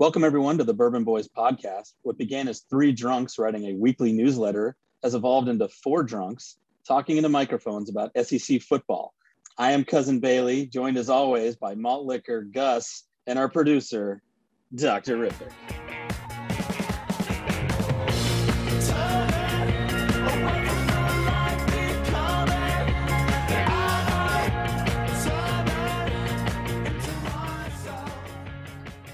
Welcome, everyone, to the Bourbon Boys podcast. What began as three drunks writing a weekly newsletter has evolved into four drunks talking into microphones about SEC football. I am Cousin Bailey, joined as always by Malt Liquor, Gus, and our producer, Dr. Riffick.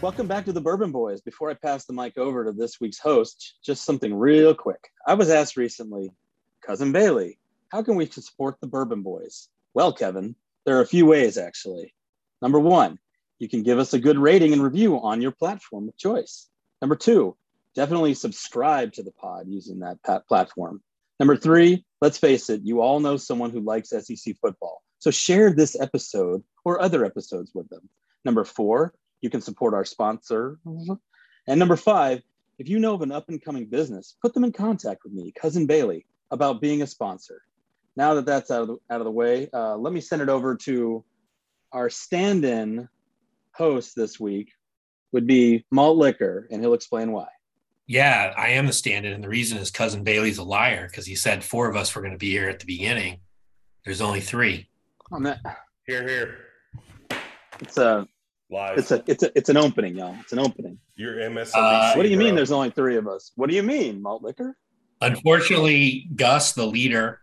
Welcome back to the Bourbon Boys. Before I pass the mic over to this week's host, just something real quick. I was asked recently, Cousin Bailey, how can we support the Bourbon Boys? Well, Kevin, there are a few ways actually. Number one, you can give us a good rating and review on your platform of choice. Number two, definitely subscribe to the pod using that platform. Number three, let's face it, you all know someone who likes SEC football. So share this episode or other episodes with them. Number four, you can support our sponsor. And number five, if you know of an up and coming business, put them in contact with me, Cousin Bailey, about being a sponsor. Now that that's out of the, out of the way, uh, let me send it over to our stand in host this week, would be Malt Liquor, and he'll explain why. Yeah, I am the stand in. And the reason is Cousin Bailey's a liar because he said four of us were going to be here at the beginning. There's only three. On that. Here, here. It's a Live. It's a it's a it's an opening, y'all. It's an opening. Your MSNBC. Uh, what do you bro. mean? There's only three of us. What do you mean, malt liquor? Unfortunately, Gus, the leader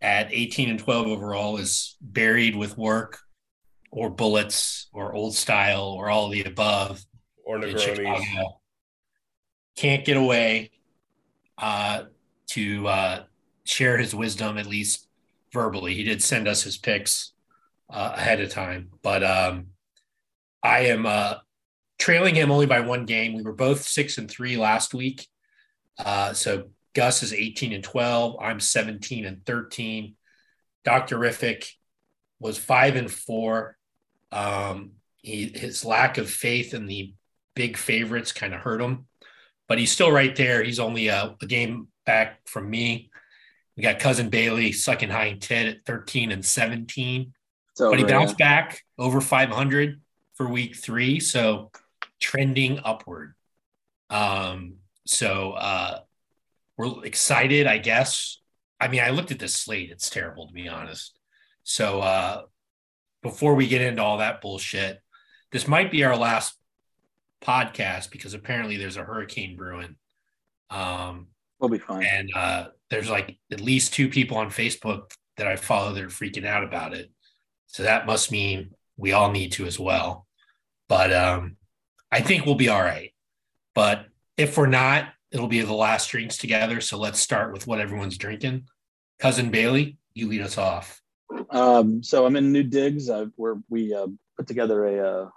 at 18 and 12 overall, is buried with work or bullets or old style or all the above. Or Negronis. Can't get away uh, to uh, share his wisdom, at least verbally. He did send us his picks uh, ahead of time, but um, I am uh, trailing him only by one game. We were both six and three last week. Uh, so Gus is 18 and 12. I'm 17 and 13. Dr. Riffick was five and four. Um, he, his lack of faith in the big favorites kind of hurt him, but he's still right there. He's only a, a game back from me. We got cousin Bailey sucking high and tit at 13 and 17, over, but he bounced yeah. back over 500 for week three, so trending upward. Um, so uh, we're excited, I guess. I mean, I looked at this slate; it's terrible to be honest. So uh, before we get into all that bullshit, this might be our last podcast because apparently there's a hurricane brewing. Um, we'll be fine. And uh, there's like at least two people on Facebook that I follow that are freaking out about it. So that must mean we all need to as well. But um, I think we'll be all right. But if we're not, it'll be the last drinks together. So let's start with what everyone's drinking. Cousin Bailey, you lead us off. Um, so I'm in New Digs, where we uh, put together a uh,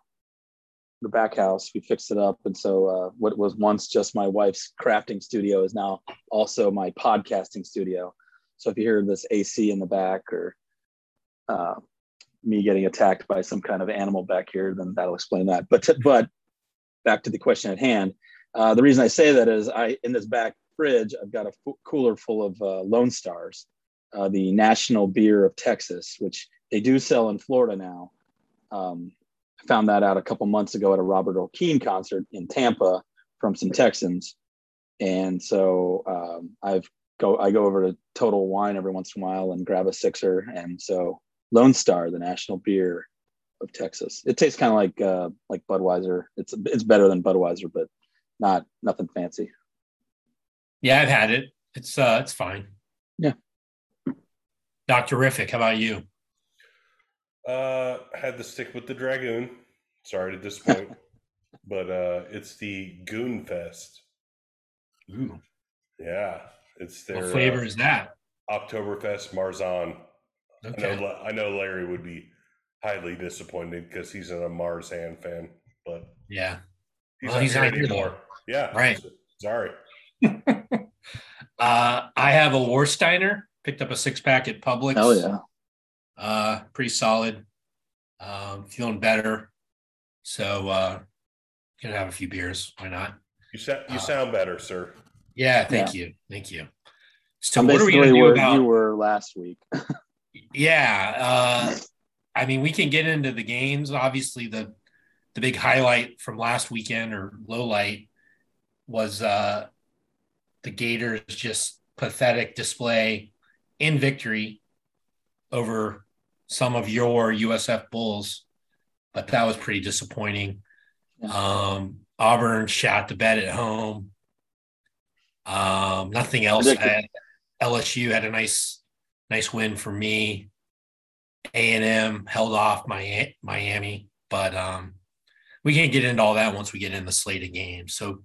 the back house. We fixed it up, and so uh, what was once just my wife's crafting studio is now also my podcasting studio. So if you hear this AC in the back or uh, me getting attacked by some kind of animal back here, then that'll explain that. But but back to the question at hand. Uh, the reason I say that is I in this back fridge I've got a f- cooler full of uh, Lone Stars, uh, the national beer of Texas, which they do sell in Florida now. Um, I found that out a couple months ago at a Robert Earl Keen concert in Tampa from some Texans, and so um, I've go I go over to Total Wine every once in a while and grab a sixer, and so Lone Star, the national beer of Texas. It tastes kind of like uh, like Budweiser. It's it's better than Budweiser, but not nothing fancy. Yeah, I've had it. It's uh, it's fine. Yeah. Doctor Riffick, how about you? Uh, had to stick with the Dragoon. Sorry to disappoint, but uh, it's the Goon Fest. Ooh. Yeah, it's their what flavor uh, is that? Oktoberfest Marzen. Okay. I know, I know Larry would be highly disappointed because he's a Marzen fan, but yeah, he's, well, not, he's not here anymore. Yeah, right. Sorry. uh, I have a Warsteiner. Picked up a six pack at Publix. Oh yeah. Uh, pretty solid. Um, feeling better. So uh, gonna have a few beers. Why not? You sound you uh, sound better, sir. Yeah, thank yeah. you, thank you. So, what are we gonna do about? You were last week. Yeah. Uh, I mean, we can get into the games. Obviously, the the big highlight from last weekend or low light was uh, the Gators just pathetic display in victory over some of your USF Bulls, but that was pretty disappointing. Um, Auburn shot the bed at home. Um, nothing else. LSU had a nice, nice win for me. A and M held off my Miami, but um, we can't get into all that once we get in the slate of games. So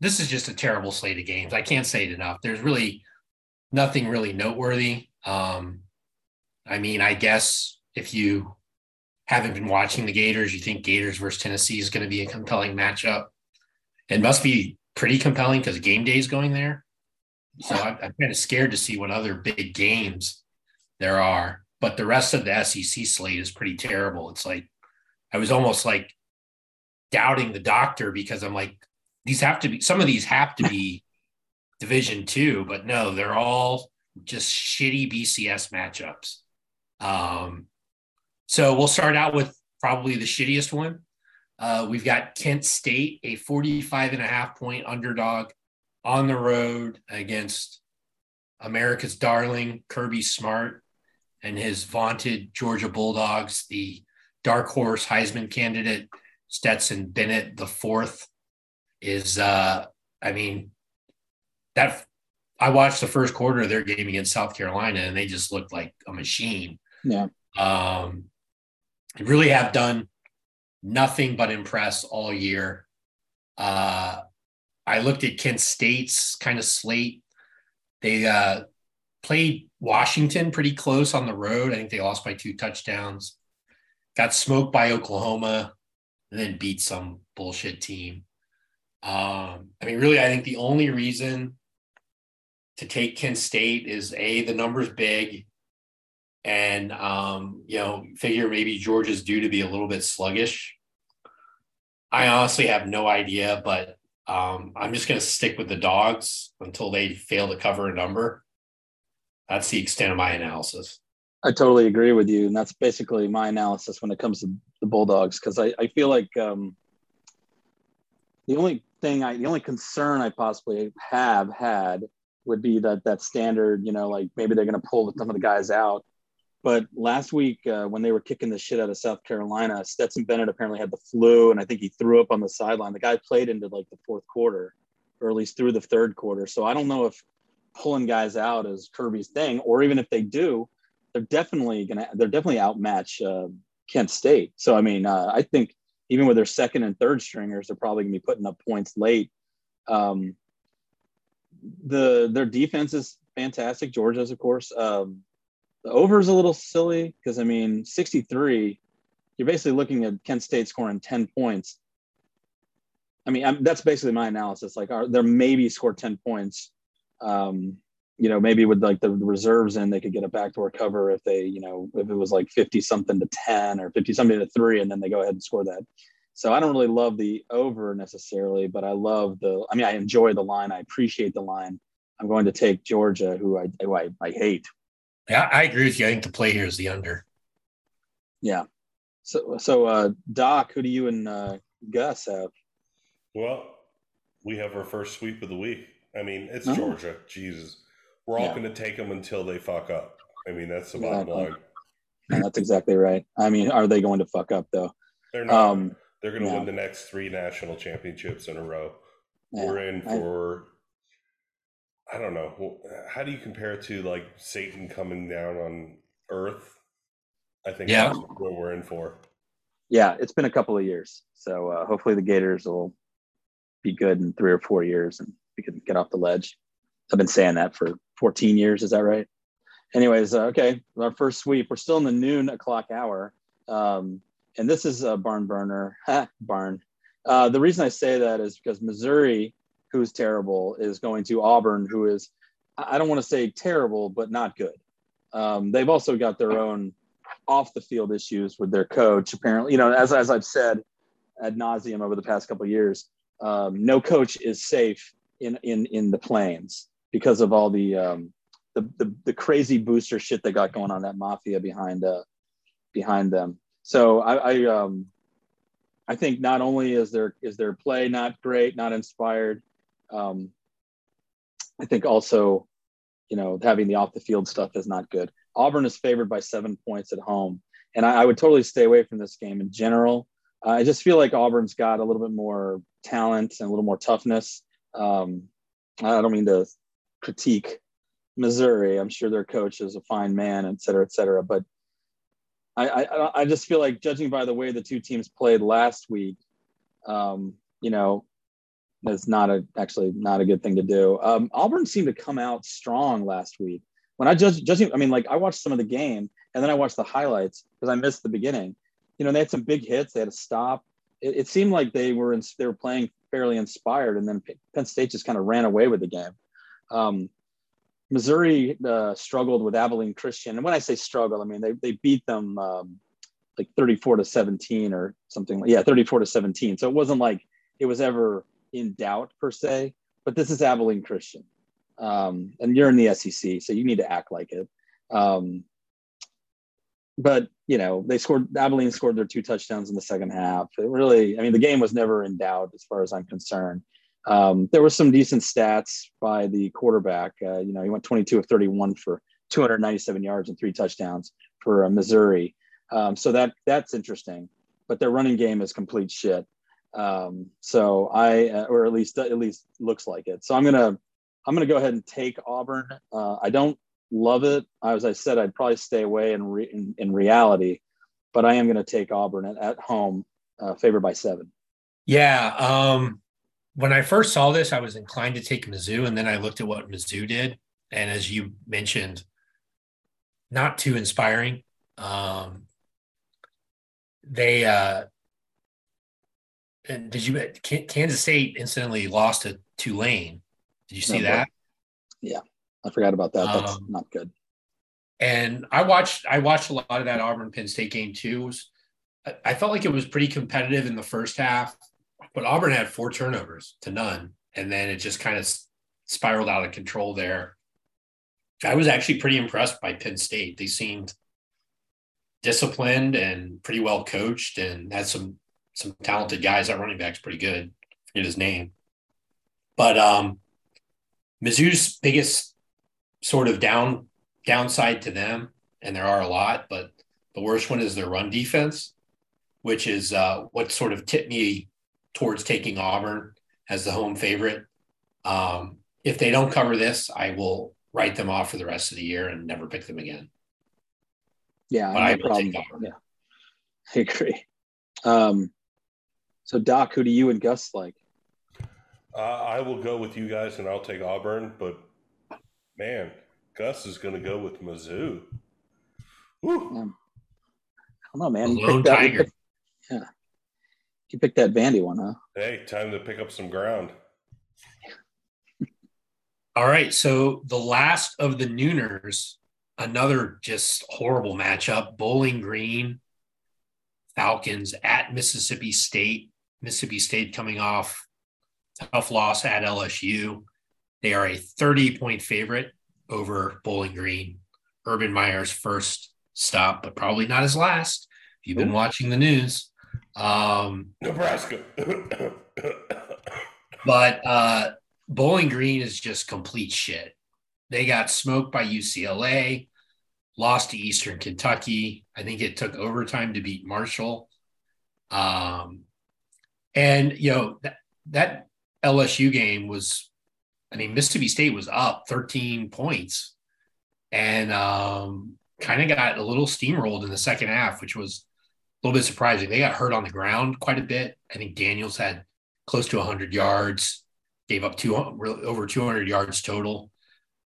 this is just a terrible slate of games. I can't say it enough. There's really nothing really noteworthy. Um, I mean, I guess if you haven't been watching the Gators, you think Gators versus Tennessee is going to be a compelling matchup. It must be pretty compelling because game day is going there. So I'm, I'm kind of scared to see what other big games there are. But the rest of the SEC slate is pretty terrible. It's like I was almost like doubting the doctor because I'm like, these have to be some of these have to be division two, but no, they're all just shitty BCS matchups. Um, so we'll start out with probably the shittiest one. Uh, we've got Kent State, a 45 and a half point underdog on the road against America's darling Kirby Smart and his vaunted Georgia Bulldogs, the dark horse Heisman candidate Stetson Bennett the fourth is uh I mean that I watched the first quarter of their game against South Carolina and they just looked like a machine. Yeah. Um really have done nothing but impress all year. Uh I looked at Kent State's kind of slate. They uh played Washington pretty close on the road. I think they lost by two touchdowns. Got smoked by Oklahoma and then beat some bullshit team. Um, I mean, really, I think the only reason to take Kent State is a the number's big, and um, you know, figure maybe Georgia's due to be a little bit sluggish. I honestly have no idea, but um, I'm just going to stick with the dogs until they fail to cover a number. That's the extent of my analysis. I totally agree with you, and that's basically my analysis when it comes to the Bulldogs because I, I feel like um, the only thing I the only concern I possibly have had would be that that standard, you know, like maybe they're going to pull some of the guys out. But last week uh, when they were kicking the shit out of South Carolina, Stetson Bennett apparently had the flu, and I think he threw up on the sideline. The guy played into like the fourth quarter, or at least through the third quarter. So I don't know if pulling guys out is Kirby's thing, or even if they do, they're definitely gonna they're definitely outmatch uh, Kent State. So I mean, uh, I think even with their second and third stringers, they're probably gonna be putting up points late. Um, the their defense is fantastic. Georgia's, of course. Um, the over is a little silly because I mean, 63. You're basically looking at Kent State scoring 10 points. I mean, I'm, that's basically my analysis. Like, are, they're maybe score 10 points. Um, you know, maybe with like the reserves in, they could get a backdoor cover if they, you know, if it was like 50 something to 10 or 50 something to three, and then they go ahead and score that. So I don't really love the over necessarily, but I love the, I mean, I enjoy the line. I appreciate the line. I'm going to take Georgia, who I, who I, I hate. Yeah, I agree with you. I think the play here is the under. Yeah. So, so uh, Doc, who do you and uh, Gus have? Well, we have our first sweep of the week. I mean, it's oh. Georgia. Jesus. We're all yeah. going to take them until they fuck up. I mean, that's the bottom line. And that's exactly right. I mean, are they going to fuck up though? They're not. Um, They're going to win the next three national championships in a row. Yeah, We're in for. I, I don't know. How do you compare it to like Satan coming down on Earth? I think yeah. that's what we're in for. Yeah, it's been a couple of years, so uh, hopefully the Gators will be good in three or four years, and we can get off the ledge. I've been saying that for 14 years. Is that right? Anyways, uh, okay, our first sweep. We're still in the noon o'clock hour, um, and this is a barn burner. barn. Uh, the reason I say that is because Missouri, who's terrible, is going to Auburn, who is I don't want to say terrible, but not good. Um, they've also got their own off the field issues with their coach. Apparently, you know, as as I've said ad nauseum over the past couple years, um, no coach is safe in in in the plains because of all the um, the, the, the crazy booster shit they got going on that mafia behind uh behind them. So I, I um I think not only is their is their play not great, not inspired. Um, I think also, you know, having the off the field stuff is not good. Auburn is favored by seven points at home, and I, I would totally stay away from this game in general. Uh, I just feel like Auburn's got a little bit more talent and a little more toughness. Um, I don't mean to critique Missouri. I'm sure their coach is a fine man, et cetera, et cetera. But I, I, I just feel like judging by the way the two teams played last week, um, you know, that's not a actually not a good thing to do. Um, Auburn seemed to come out strong last week. When I just judging, I mean, like I watched some of the game and then I watched the highlights because I missed the beginning. You know, they had some big hits. They had to stop. It, it seemed like they were in, they were playing fairly inspired, and then Penn State just kind of ran away with the game. Um, Missouri uh, struggled with Abilene Christian, and when I say struggle, I mean they they beat them um, like 34 to 17 or something. Yeah, 34 to 17. So it wasn't like it was ever in doubt per se. But this is Abilene Christian, um, and you're in the SEC, so you need to act like it. Um, but you know they scored. Abilene scored their two touchdowns in the second half. It really, I mean, the game was never in doubt as far as I'm concerned. Um, there were some decent stats by the quarterback. Uh, you know, he went 22 of 31 for 297 yards and three touchdowns for uh, Missouri. Um, so that that's interesting. But their running game is complete shit. Um, so I, uh, or at least at least looks like it. So I'm gonna I'm gonna go ahead and take Auburn. Uh, I don't love it. As I said, I'd probably stay away in re, in, in, reality, but I am gonna take Auburn at, at home, uh, favored by seven. Yeah. Um, when I first saw this, I was inclined to take Mizzou, and then I looked at what Mizzou did, and as you mentioned, not too inspiring. Um, they uh, and did you Kansas State incidentally lost to Tulane? Did you see no, that? Yeah, I forgot about that. That's um, not good. And I watched I watched a lot of that Auburn Penn State game too. Was, I felt like it was pretty competitive in the first half. But Auburn had four turnovers to none, and then it just kind of spiraled out of control there. I was actually pretty impressed by Penn State. They seemed disciplined and pretty well coached, and had some some talented guys. That running back's pretty good. I forget his name, but um, Mizzou's biggest sort of down downside to them, and there are a lot, but the worst one is their run defense, which is uh, what sort of tipped me towards taking Auburn as the home favorite. Um, if they don't cover this, I will write them off for the rest of the year and never pick them again. Yeah, but no I problem. Yeah, I agree. Um, so, Doc, who do you and Gus like? Uh, I will go with you guys, and I'll take Auburn. But man, Gus is going to go with Mizzou. Woo. I don't know, man. Lone Tiger. yeah. You picked that Vandy one, huh? Hey, time to pick up some ground. All right. So the last of the Nooners, another just horrible matchup. Bowling Green, Falcons at Mississippi State. Mississippi State coming off tough loss at LSU. They are a 30 point favorite over Bowling Green. Urban Meyer's first stop, but probably not his last. If you've been watching the news, um, Nebraska. but uh, Bowling Green is just complete shit. They got smoked by UCLA, lost to Eastern Kentucky. I think it took overtime to beat Marshall. Um, and you know that that LSU game was, I mean, Mississippi State was up 13 points, and um, kind of got a little steamrolled in the second half, which was a little bit surprising. They got hurt on the ground quite a bit. I think Daniels had close to 100 yards, gave up two over 200 yards total.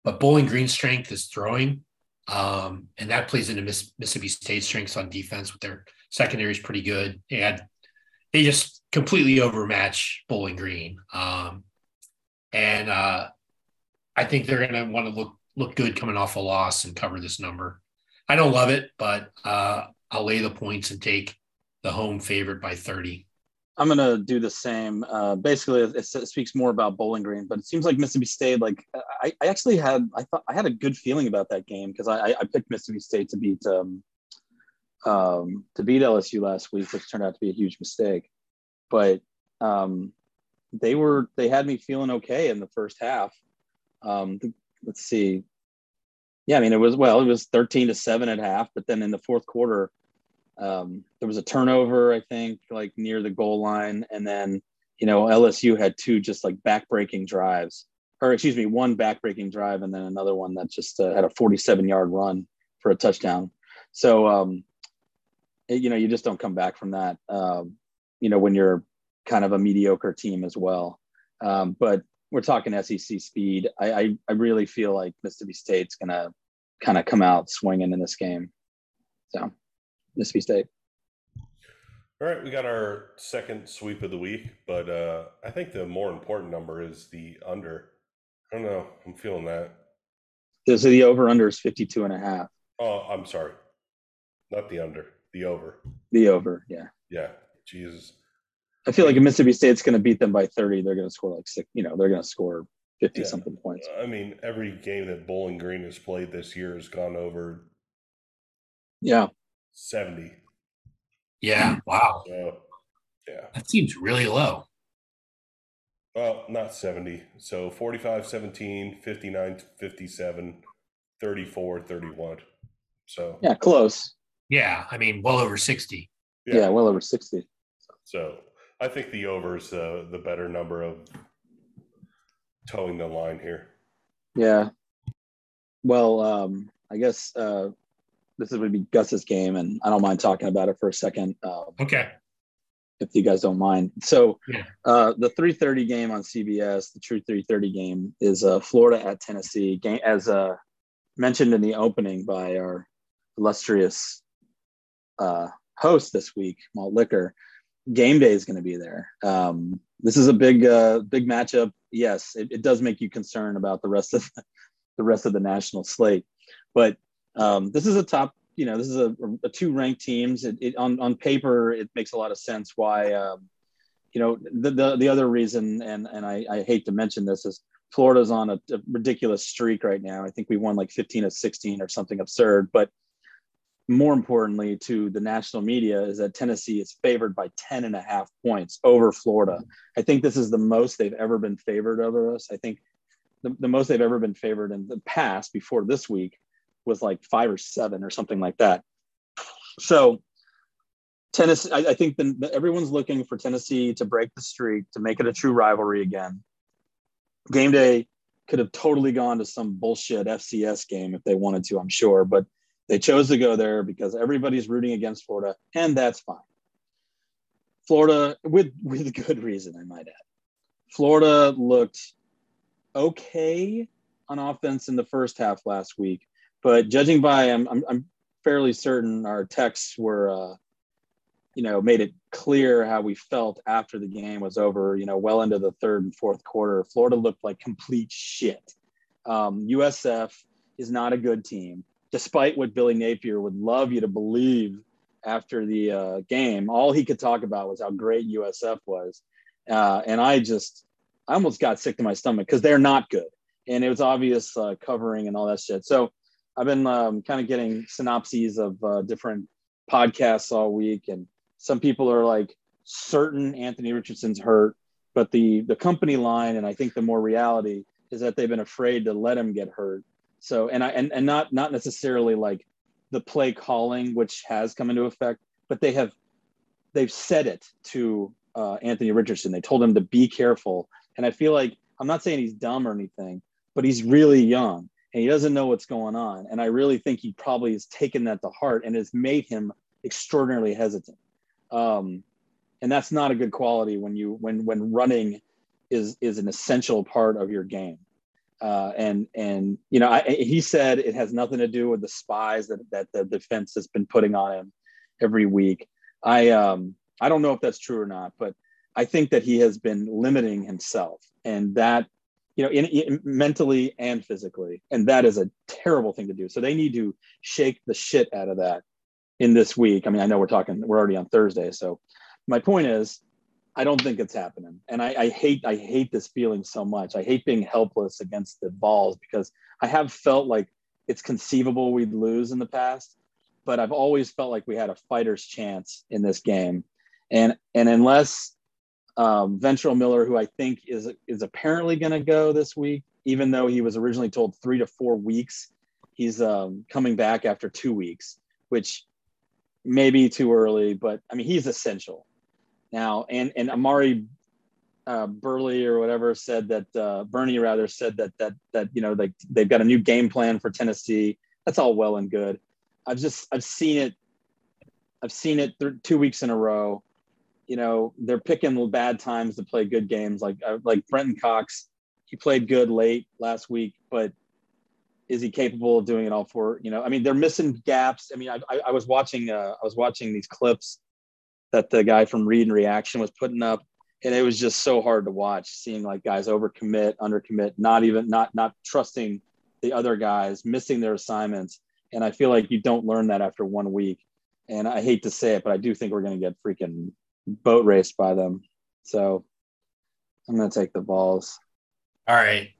But Bowling Green's strength is throwing, um, and that plays into Miss, Mississippi State's strengths on defense. With their secondary is pretty good. They had they just completely overmatch Bowling Green, um, and uh, I think they're going to want to look look good coming off a loss and cover this number. I don't love it, but uh, I'll lay the points and take the home favorite by 30. I'm gonna do the same. Uh, basically, it, it, speaks more about Bowling Green, but it seems like Mississippi State. Like I, I actually had, I thought I had a good feeling about that game because I, I picked Mississippi State to beat um, um, to beat LSU last week, which turned out to be a huge mistake. But um, they were they had me feeling okay in the first half. Um, let's see, yeah, I mean it was well, it was thirteen to seven at half, but then in the fourth quarter, um, there was a turnover, I think, like near the goal line, and then you know LSU had two just like backbreaking drives, or excuse me, one backbreaking drive, and then another one that just uh, had a forty-seven yard run for a touchdown. So um, it, you know you just don't come back from that. Um, you know when you're kind of a mediocre team as well. Um, but we're talking SEC speed. I, I, I really feel like Mississippi State's gonna kind of come out swinging in this game. So Mississippi State. All right, we got our second sweep of the week, but uh, I think the more important number is the under. I don't know. I'm feeling that. So the over under is 52 and a half. Oh, I'm sorry. Not the under, the over. The over, yeah. Yeah. Jesus. I feel like if Mississippi State's going to beat them by 30, they're going to score like six, you know, they're going to score 50 yeah. something points. I mean, every game that Bowling Green has played this year has gone over. Yeah. 70. Yeah. Wow. So, yeah. That seems really low. Well, not 70. So 45 17, 59 57, 34 31. So, yeah, close. Yeah. I mean, well over 60. Yeah, yeah well over 60. So, I think the over is uh, the better number of towing the line here. Yeah. Well, um, I guess uh, this is would be Gus's game, and I don't mind talking about it for a second. Um, okay. If you guys don't mind. So, yeah. uh, the 3:30 game on CBS, the true 3:30 game, is uh, Florida at Tennessee. Game as uh, mentioned in the opening by our illustrious uh, host this week, Malt Liquor game day is going to be there. Um, this is a big, uh, big matchup. Yes, it, it, does make you concerned about the rest of the rest of the national slate, but um, this is a top. You know, this is a, a two ranked teams. It, it, on on paper, it makes a lot of sense why. Um, you know, the, the the other reason, and and I, I hate to mention this, is Florida's on a, a ridiculous streak right now. I think we won like 15 of 16 or something absurd, but more importantly to the national media is that Tennessee is favored by 10 and a half points over Florida. I think this is the most they've ever been favored over us. I think the, the most they've ever been favored in the past before this week was like five or seven or something like that. So Tennessee, I, I think the, everyone's looking for Tennessee to break the streak, to make it a true rivalry again. Game day could have totally gone to some bullshit FCS game if they wanted to, I'm sure, but they chose to go there because everybody's rooting against Florida, and that's fine. Florida, with with good reason, I might add. Florida looked okay on offense in the first half last week, but judging by, I'm I'm, I'm fairly certain our texts were, uh, you know, made it clear how we felt after the game was over. You know, well into the third and fourth quarter, Florida looked like complete shit. Um, USF is not a good team despite what Billy Napier would love you to believe after the uh, game, all he could talk about was how great USF was. Uh, and I just, I almost got sick to my stomach because they're not good. And it was obvious uh, covering and all that shit. So I've been um, kind of getting synopses of uh, different podcasts all week. And some people are like certain Anthony Richardson's hurt, but the, the company line, and I think the more reality is that they've been afraid to let him get hurt so and I and, and not not necessarily like the play calling, which has come into effect, but they have they've said it to uh, Anthony Richardson. They told him to be careful. And I feel like I'm not saying he's dumb or anything, but he's really young and he doesn't know what's going on. And I really think he probably has taken that to heart and has made him extraordinarily hesitant. Um, and that's not a good quality when you when when running is is an essential part of your game. Uh, and and you know, I, he said it has nothing to do with the spies that that the defense has been putting on him every week. I um I don't know if that's true or not, but I think that he has been limiting himself, and that you know, in, in, mentally and physically, and that is a terrible thing to do. So they need to shake the shit out of that in this week. I mean, I know we're talking, we're already on Thursday, so my point is I don't think it's happening. And I, I, hate I hate this feeling so much. I hate being helpless against the Vols because I have felt like it's conceivable we'd lose in the past, but I've always felt like we had a fighter's chance in this game. And and unless Um, Ventrell Miller, who I think is is apparently going to go this week, even though he was originally told three to four weeks. He's um, coming back after two weeks, which may be too early, but I mean he's essential now. And and Amari uh, Burley or whatever said that uh, Burney rather said that that that you know like they've got a new game plan for Tennessee. That's all well and good. I've just I've seen it. I've seen it th- two weeks in a row. You know they're picking bad times to play good games. Like uh, like Brenton Cox, he played good late last week, but is he capable of doing it all for you know? I mean they're missing gaps. I mean I I, I was watching uh, I was watching these clips that the guy from Read and Reaction was putting up and it was just so hard to watch seeing like guys overcommit undercommit not even not not trusting the other guys missing their assignments. And i feel like you don't learn that after one week. And i hate to say it but i do think we're going to get freaking boat raced by them. So i'm going to take the Vols. All right.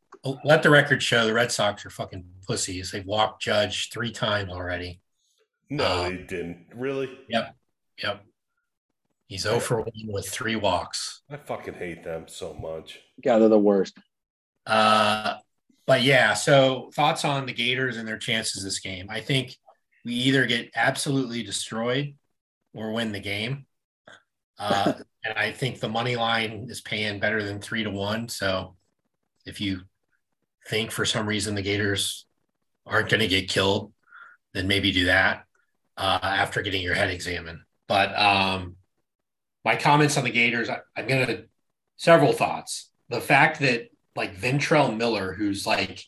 Let the record show the red sox are fucking pussies. They've walked judge three times already. No um, they didn't. Really? Yep. Yep He's 0 for 1 with three walks. I fucking hate them so much. Yeah, they're the worst. Uh, but yeah, so thoughts on the Gators and their chances this game. I think we either get absolutely destroyed or win the game. Uh, and I think the money line is paying better than three to one. So if you think for some reason the Gators aren't going to get killed, then maybe do that uh, after getting your head examined. But um, my comments on the Gators, I, am going to several thoughts. The fact that like Ventrell Miller, who's like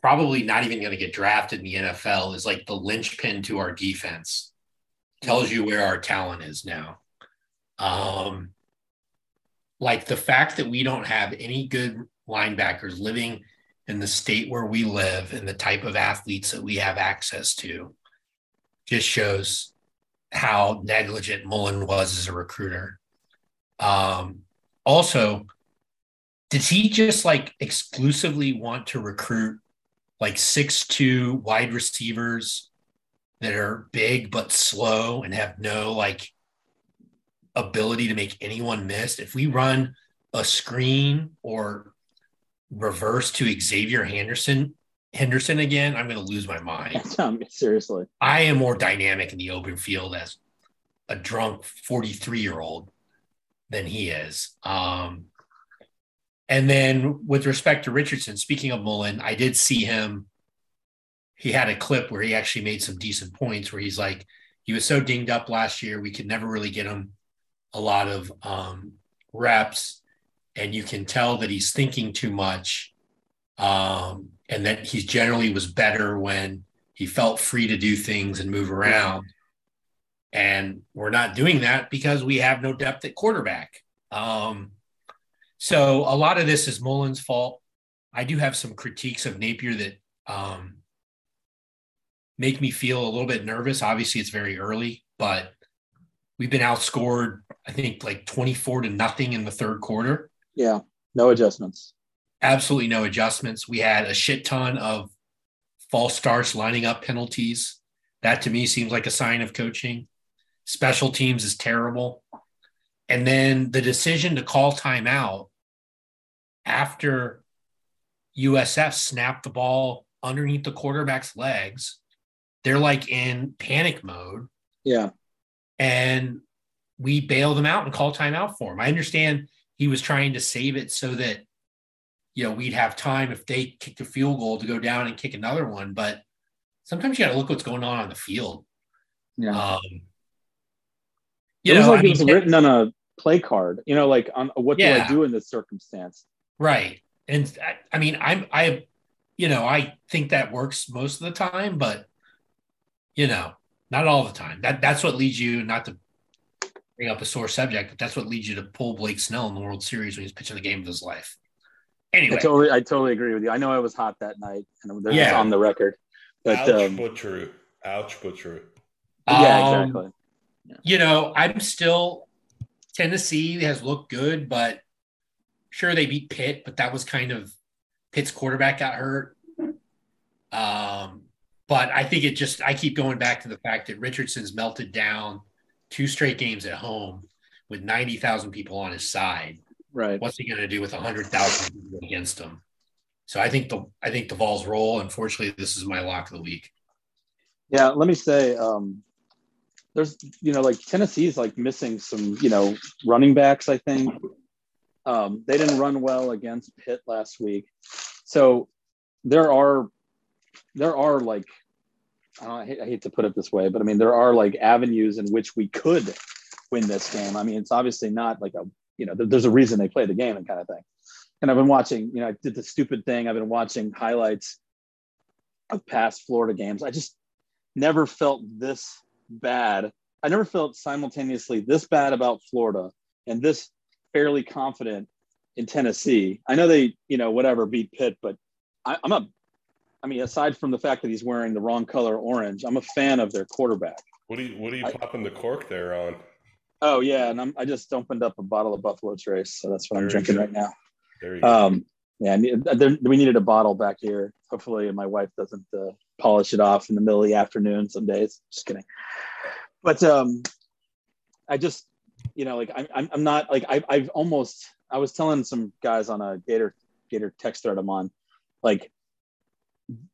probably not even going to get drafted in the NFL, is like the linchpin to our defense, tells you where our talent is now. Um, like the fact that we don't have any good linebackers living in the state where we live and the type of athletes that we have access to just shows how negligent Mullen was as a recruiter. Um, also, does he just like exclusively want to recruit like six two wide receivers that are big but slow and have no like ability to make anyone miss? If we run a screen or reverse to Xzavier Henderson, Henderson again, I'm going to lose my mind. Seriously. I am more dynamic in the open field as a drunk 43 year old than he is. Um, and then with respect to Richardson, speaking of Mullen, I did see him. He had a clip where he actually made some decent points where he's like, he was so dinged up last year, we could never really get him a lot of um, reps. And you can tell that he's thinking too much. Um, and that he generally was better when he felt free to do things and move around. And we're not doing that because we have no depth at quarterback. Um, so a lot of this is Mullen's fault. I do have some critiques of Napier that um, make me feel a little bit nervous. Obviously, it's very early, but we've been outscored, I think, like 24 to nothing in the third quarter. Yeah, no adjustments absolutely no adjustments. We had a shit ton of false starts lining up penalties. That to me seems like a sign of coaching. Special teams is terrible. And then the decision to call timeout after USF snapped the ball underneath the quarterback's legs. They're like in panic mode. Yeah. And we bailed them out and called timeout for him. I understand he was trying to save it so that you know, we'd have time if they kicked a field goal to go down and kick another one. But sometimes you got to look what's going on on the field. Yeah. Um, you it know, was like I it was written on a play card. You know, like on what yeah. do I do in this circumstance? Right. And I, I mean, I'm I, you know, I think that works most of the time, but you know, not all the time. That that's what leads you not to bring up a sore subject, but that's what leads you to pull Blake Snell in the World Series when he's pitching the game of his life. Anyway, I totally, I totally agree with you. I know I was hot that night, and there's yeah. on the record. But ouch, um, but true. Ouch, but true. Yeah, um, exactly. Yeah. You know, I'm still Tennessee has looked good, but sure they beat Pitt, but that was kind of Pitt's quarterback got hurt. Um, but I think it just I keep going back to the fact that Richardson's melted down two straight games at home. with 90,000 people on his side. Right. What's he going to do with 100,000 people against him? So I think the I think the Vols roll. Unfortunately, this is my lock of the week. Yeah, let me say, um, there's you know like Tennessee's like missing some you know running backs. I think um, they didn't run well against Pitt last week, so there are there are like I, hate, I hate to put it this way, but I mean there are like avenues in which we could win this game. I mean it's obviously not like a you know there's a reason they play the game and kind of thing and I've been watching, you know, I did the stupid thing. I've been watching highlights of past Florida games. I just never felt this bad. I never felt simultaneously this bad about Florida and this fairly confident in Tennessee. I know they, you know, whatever beat Pitt, but I, I'm a, I mean, aside from the fact that he's wearing the wrong color orange, I'm a fan of their quarterback. What are you, what are you I, popping the cork there on? Oh yeah, and I'm, I just opened up a bottle of Buffalo Trace, so that's what there I'm drinking right now. There you um, go. Yeah, there, we needed a bottle back here. Hopefully, my wife doesn't uh, polish it off in the middle of the afternoon some days. Just kidding. But um, I just, you know, like I'm, I'm not like I, I've almost. I was telling some guys on a Gator Gator text thread I'm on, like,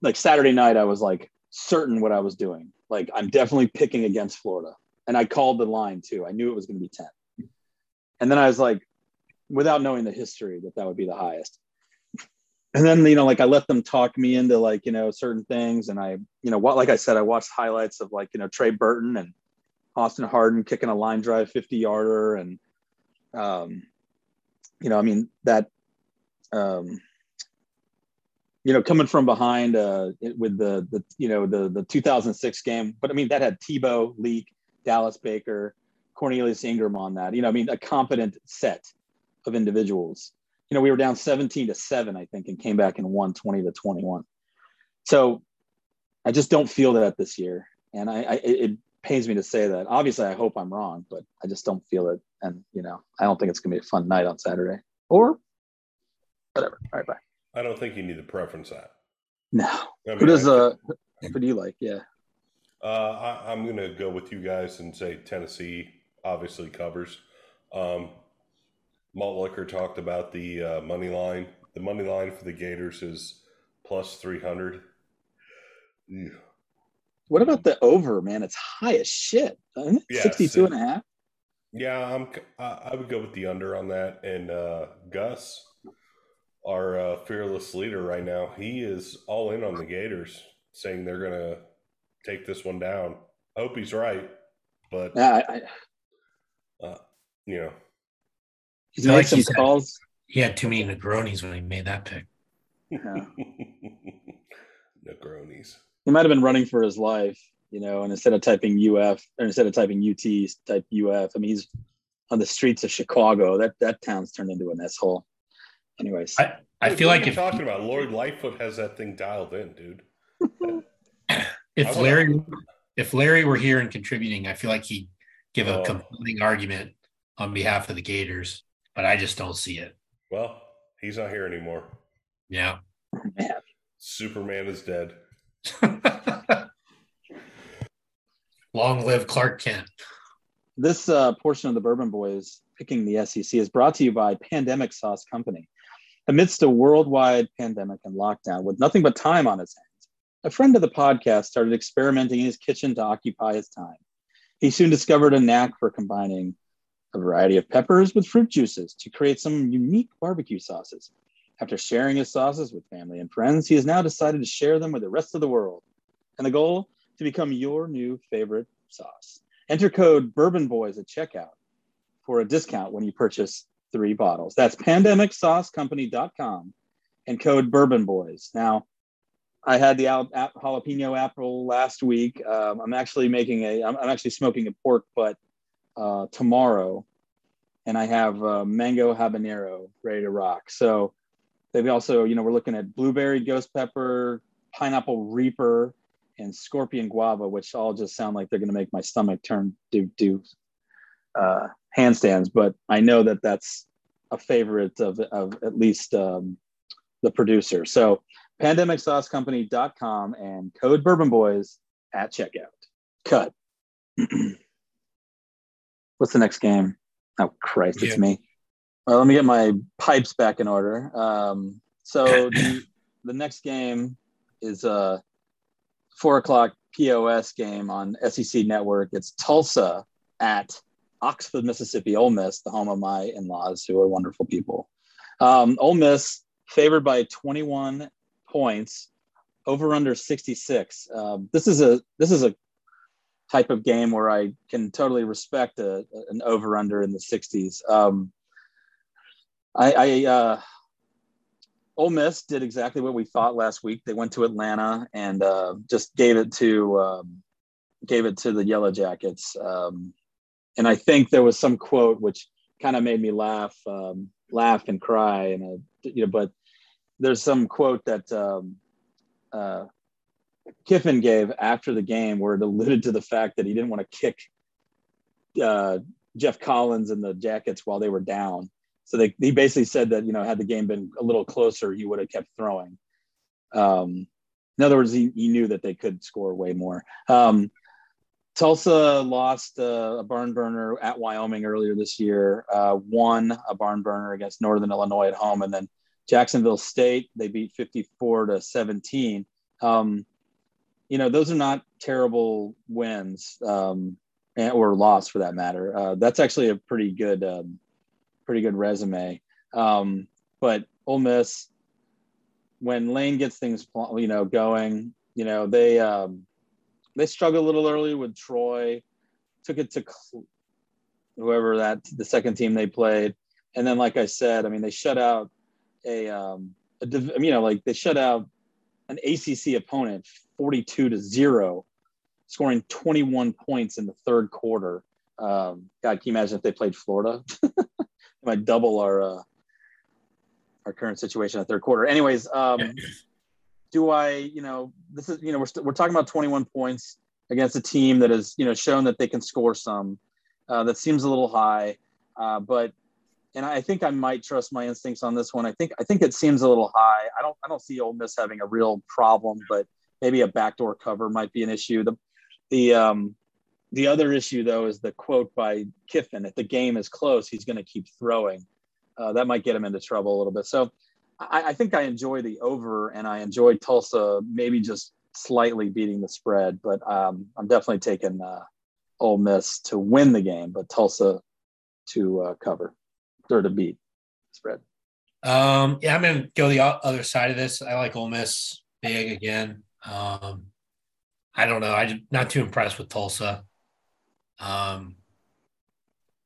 like Saturday night, I was like certain what I was doing. Like I'm definitely picking against Florida, and I called the line too. I knew it was going to be ten, and then I was like, without knowing the history that that would be the highest. And then you know like i let them talk me into like you know certain things. And i you know what like i said i watched highlights of like you know trey burton and austin hardin kicking a line drive 50 yarder. And um you know i mean that um you know coming from behind uh with the the you know the the 2006 game but i mean that had tebow leak dallas baker cornelius ingram on that you know i mean a competent set of individuals. You know, we were down 17 to 7, I think, and came back and won 20 to 21. So I just don't feel that this year. And I, I it pains me to say that. Obviously, I hope I'm wrong, but I just don't feel it. And, you know, I don't think it's going to be a fun night on Saturday or whatever. All right, bye. I don't think you need to preference that. No. I mean, who does, uh, who do you like? Yeah. Uh, I, am going to go with you guys and say Tennessee obviously covers. Um, Malt Liquor talked about the uh, money line. The money line for the Gators is plus 300. What about the over, man? It's high as shit. Yeah, 62 and a half. Yeah, I'm, I would go with the under on that. And uh, Gus, our uh, fearless leader right now, he is all in on the Gators, saying they're going to take this one down. I hope he's right, but yeah, I, I, uh, you know, He's made like some calls. he had too many Negronis when he made that pick. Yeah. Negronis. He might have been running for his life, you know, and instead of typing UF or instead of typing UT, type UF. I mean, he's on the streets of Chicago. That that town's turned into an asshole. Anyways, I, I feel like if you're talking about Lori Lightfoot has that thing dialed in, dude. If Larry, if Larry were here and contributing, I feel like he'd give a oh. compelling argument on behalf of the Gators but I just don't see it. Well, he's not here anymore. Yeah. Superman is dead. Long live Clark Kent. This uh, portion of the Bourbon Boys picking the SEC is brought to you by Pandemic Sauce Company. Amidst a worldwide pandemic and lockdown with nothing but time on his hands, a friend of the podcast started experimenting in his kitchen to occupy his time. He soon discovered a knack for combining a variety of peppers with fruit juices to create some unique barbecue sauces. After sharing his sauces with family and friends, he has now decided to share them with the rest of the world. And the goal to become your new favorite sauce. Enter code Bourbon Boys at checkout for a discount when you purchase three bottles. That's pandemicsaucecompany.com and code Bourbon Boys. Now, I had the al- jalapeno apple last week. Um, I'm actually making a. I'm, I'm actually smoking a pork butt uh, tomorrow, and I have uh, mango habanero ready to rock. So they've also, you know, we're looking at blueberry ghost pepper, pineapple reaper, and scorpion guava, which all just sound like they're going to make my stomach turn do do uh, handstands. But I know that that's a favorite of, of at least um, the producer. So pandemicsaucecompany.com and code bourbon boys at checkout. Cut. What's the next game? Oh Christ, yeah. it's me. Well, let me get my pipes back in order. Um, so the, the next game is a four o'clock POS game on SEC Network. It's Tulsa at Oxford, Mississippi. Ole Miss, the home of my in-laws, who are wonderful people. Um, Ole Miss favored by 21 points, over under 66. Um, this is a this is a type of game where I can totally respect a, an over under in the 60s. Um, I, I uh, Ole Miss did exactly what we thought last week. They went to Atlanta and uh, just gave it to um, gave it to the Yellow Jackets. Um, and I think there was some quote which kind of made me laugh, um, laugh and cry. And uh, you know, but there's some quote that um, uh, Kiffin gave after the game where it alluded to the fact that he didn't want to kick uh, Geoff Collins and the Jackets while they were down. So they, he basically said that, you know, had the game been a little closer, he would have kept throwing. Um, in other words, he, he knew that they could score way more. Um, Tulsa lost uh, a barn burner at Wyoming earlier this year, uh, won a barn burner against Northern Illinois at home, and then Jacksonville State, they beat 54 to 17. Um, you know, those are not terrible wins um, or loss for that matter. Uh, that's actually a pretty good, um, pretty good resume. Um, but Ole Miss, when Lane gets things, you know, going, you know, they um, they struggled a little early with Troy, took it to whoever that the second team they played, and then like I said, I mean, they shut out a, um, a you know, like they shut out an ACC opponent 42 to zero, scoring 21 points in the third quarter. Um, God, can you imagine if they played Florida? it might double our uh, our current situation in the third quarter. Anyways, um, do I, you know, this is, you know, we're, we we're talking about 21 points against a team that has, you know, shown that they can score some. Uh, that seems a little high, uh, but and I think I might trust my instincts on this one. I think I think it seems a little high. I don't I don't see Ole Miss having a real problem, but maybe a backdoor cover might be an issue. The the um, the other issue though is the quote by Kiffin: "If the game is close, he's going to keep throwing." Uh, that might get him into trouble a little bit. So I, I, think I enjoy the over, and I enjoy Tulsa maybe just slightly beating the spread, but um, I'm definitely taking uh, Ole Miss to win the game, but Tulsa to uh, cover or to beat spread. Um, yeah, I'm going to go the other side of this. I like Ole Miss big again. Um, I don't know. I'm not too impressed with Tulsa. Um,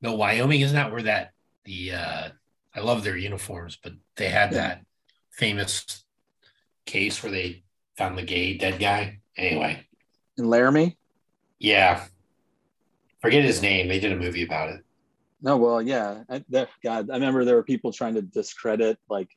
no, Wyoming isn't that where that the uh, I love their uniforms, but they had that famous case where they found the gay dead guy. Anyway, in Laramie. Yeah, forget his name. They did a movie about it. No, well, yeah. I, that, God, I remember there were people trying to discredit like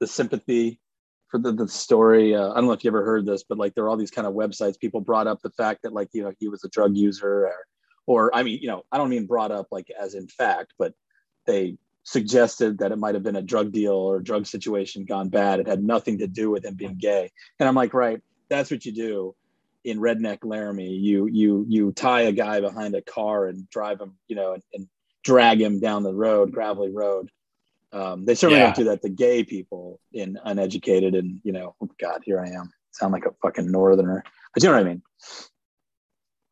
the sympathy for the, the story. Uh, I don't know if you ever heard this, but like there are all these kind of websites. People brought up the fact that like you know he was a drug user, or, or I mean, you know, I don't mean brought up like as in fact, but they suggested that it might have been a drug deal or drug situation gone bad. It had nothing to do with him being gay. And I'm like, right, that's what you do in redneck Laramie. You you you tie a guy behind a car and drive him, you know, and, and drag him down the road, gravelly road. Um, they certainly yeah. don't do that to gay people in uneducated and you know, oh God, here I am. Sound like a fucking northerner. But you know what I mean?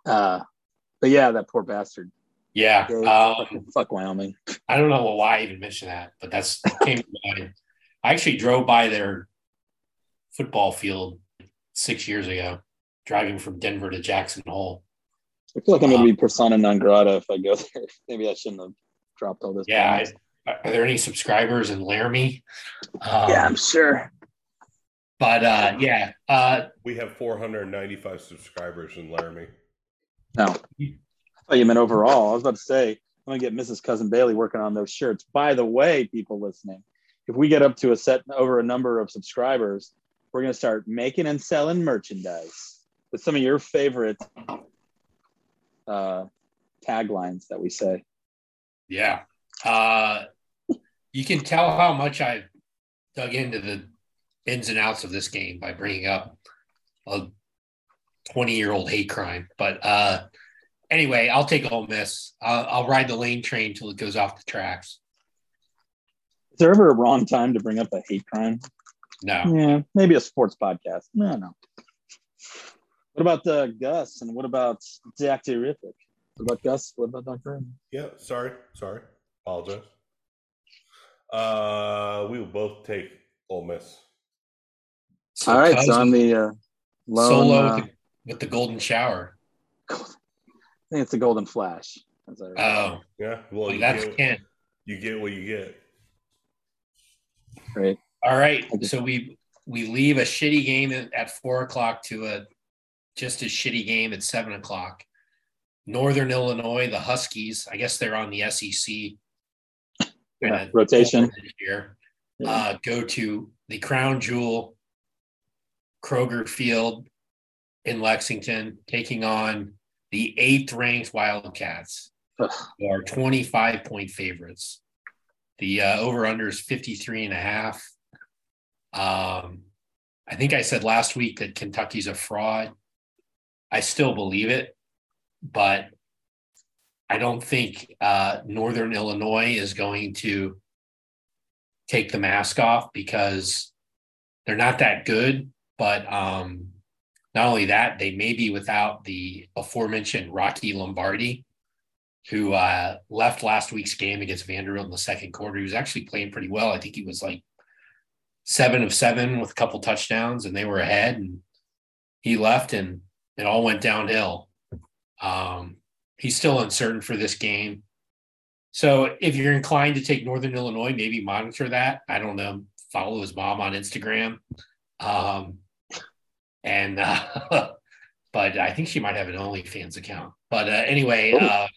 Uh, but yeah, that poor bastard. Yeah. Gay, um, fuck Wyoming. I don't know why I even mentioned that, but that's came to mind. I actually drove by their football field six years ago, driving from Denver to Jackson Hole. I feel like I'm going to be persona non grata if I go there. Maybe I shouldn't have dropped all this. Yeah. I, are there any subscribers in Laramie? Um, yeah, I'm sure. But uh, yeah, uh, we have 495 subscribers in Laramie. No, I thought you meant overall. I was about to say I'm gonna get Mrs. Cousin Bailey working on those shirts. By the way, people listening, if we get up to a set over a number of subscribers, we're gonna start making and selling merchandise with some of your favorite uh, taglines that we say. Yeah. Uh, you can tell how much I've dug into the ins and outs of this game by bringing up a 20 year old hate crime. But uh, anyway, I'll take Ole Miss. I'll, I'll ride the lane train till it goes off the tracks. Is there ever a wrong time to bring up a hate crime? No. Yeah, maybe a sports podcast. No, no. What about uh, Gus and what about Zach Terrific? What about Gus? What about Dr. Yeah, sorry, sorry. Apologize. Uh, we will both take Ole Miss. So All right, so I'm the uh, lone, solo uh, with, the, with, the, golden shower. I think it's the golden flash. Oh, yeah. Well, well that's get, Kent. You get what you get. Right. All right. So we we leave a shitty game at four o'clock to a just a shitty game at seven o'clock. Northern Illinois, the Huskies. I guess they're on the SEC yeah, rotation this year. Yeah. Uh, go to the crown jewel Kroger Field in Lexington, taking on the eighth ranked Wildcats, who are 25 point favorites. The uh, over under is 53 and a half. Um, I think I said last week that Kentucky's a fraud. I still believe it, but I don't think uh, Northern Illinois is going to take the mask off because they're not that good. But um, not only that, they may be without the aforementioned Rocky Lombardi, who uh, left last week's game against Vanderbilt in the second quarter. He was actually playing pretty well. I think he was like seven of seven with a couple touchdowns, and they were ahead. And he left, and it all went downhill. Um, he's still uncertain for this game. So if you're inclined to take Northern Illinois, maybe monitor that. I don't know. Follow his mom on Instagram. Um, and uh, but I think she might have an OnlyFans account. But uh, anyway, uh,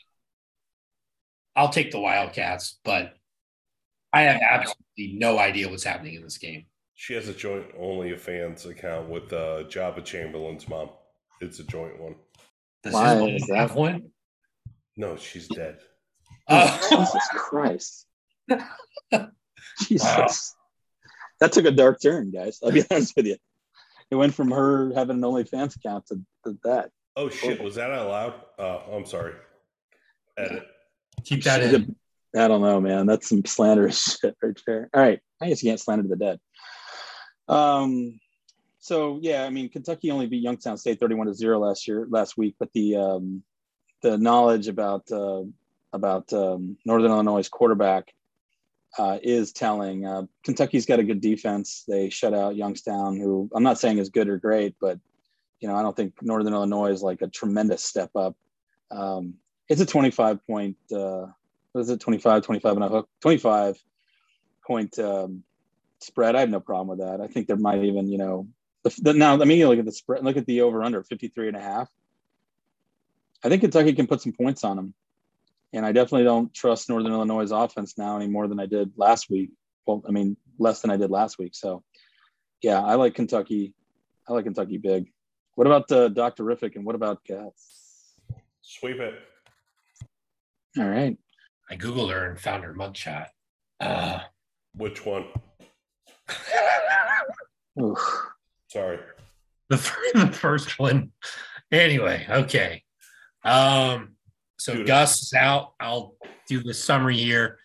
I'll take the Wildcats, but I have absolutely no idea what's happening in this game. She has a joint OnlyFans account with uh, Joba Chamberlain's mom. It's a joint one. Does Why is that? have one? No, she's dead. Oh, Jesus Christ. Jesus. Wow. That took a dark turn, guys. I'll be honest with you. It went from her having an OnlyFans account to, to that. Oh shit! Was that out loud? Oh, I'm sorry. Edit. Keep that in. I don't know, man. That's some slanderous shit right there. All right, I guess you can't slander the dead. Um, so yeah, I mean, Kentucky only beat Youngstown State 31 to zero last year, last week, but the um, the knowledge about uh, about um, Northern Illinois' quarterback uh, is telling. Uh, Kentucky's got a good defense. They shut out Youngstown, who I'm not saying is good or great, but you know I don't think Northern Illinois is like a tremendous step up. Um, it's a 25 point. Uh, what is it? 25, 25 and a hook. 25 point um, spread. I have no problem with that. I think there might even you know the, the, now. I mean, look at the spread. Look at the over under 53 and a half. I think Kentucky can put some points on them. And I definitely don't trust Northern Illinois' offense now any more than I did last week. Well, I mean, less than I did last week. So, yeah, I like Kentucky. I like Kentucky big. What about uh, Dr. Riffick and what about Cats? Sweep it. All right. I Googled her and found her mugshot. Uh, Which one? Sorry. The, the first one. Anyway, okay. Um, so Dude. Gus is out. I'll do the summary here.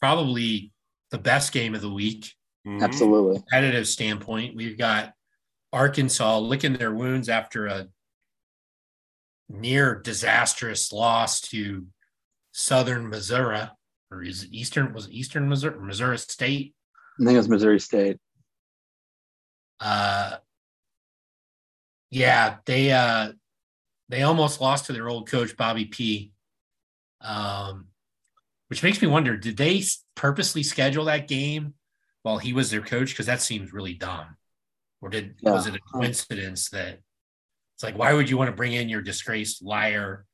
Probably the best game of the week. Mm-hmm. Absolutely. Competitive standpoint. We've got Arkansas licking their wounds after a near disastrous loss to Southern Missouri, or is it Eastern? Was it Eastern Missouri? Missouri State? I think it was Missouri State. Uh, yeah, they uh they almost lost to their old coach Bobby P. Um, which makes me wonder: did they purposely schedule that game while he was their coach? Because that seems really dumb. Or did yeah. was it a coincidence that it's like, why would you want to bring in your disgraced liar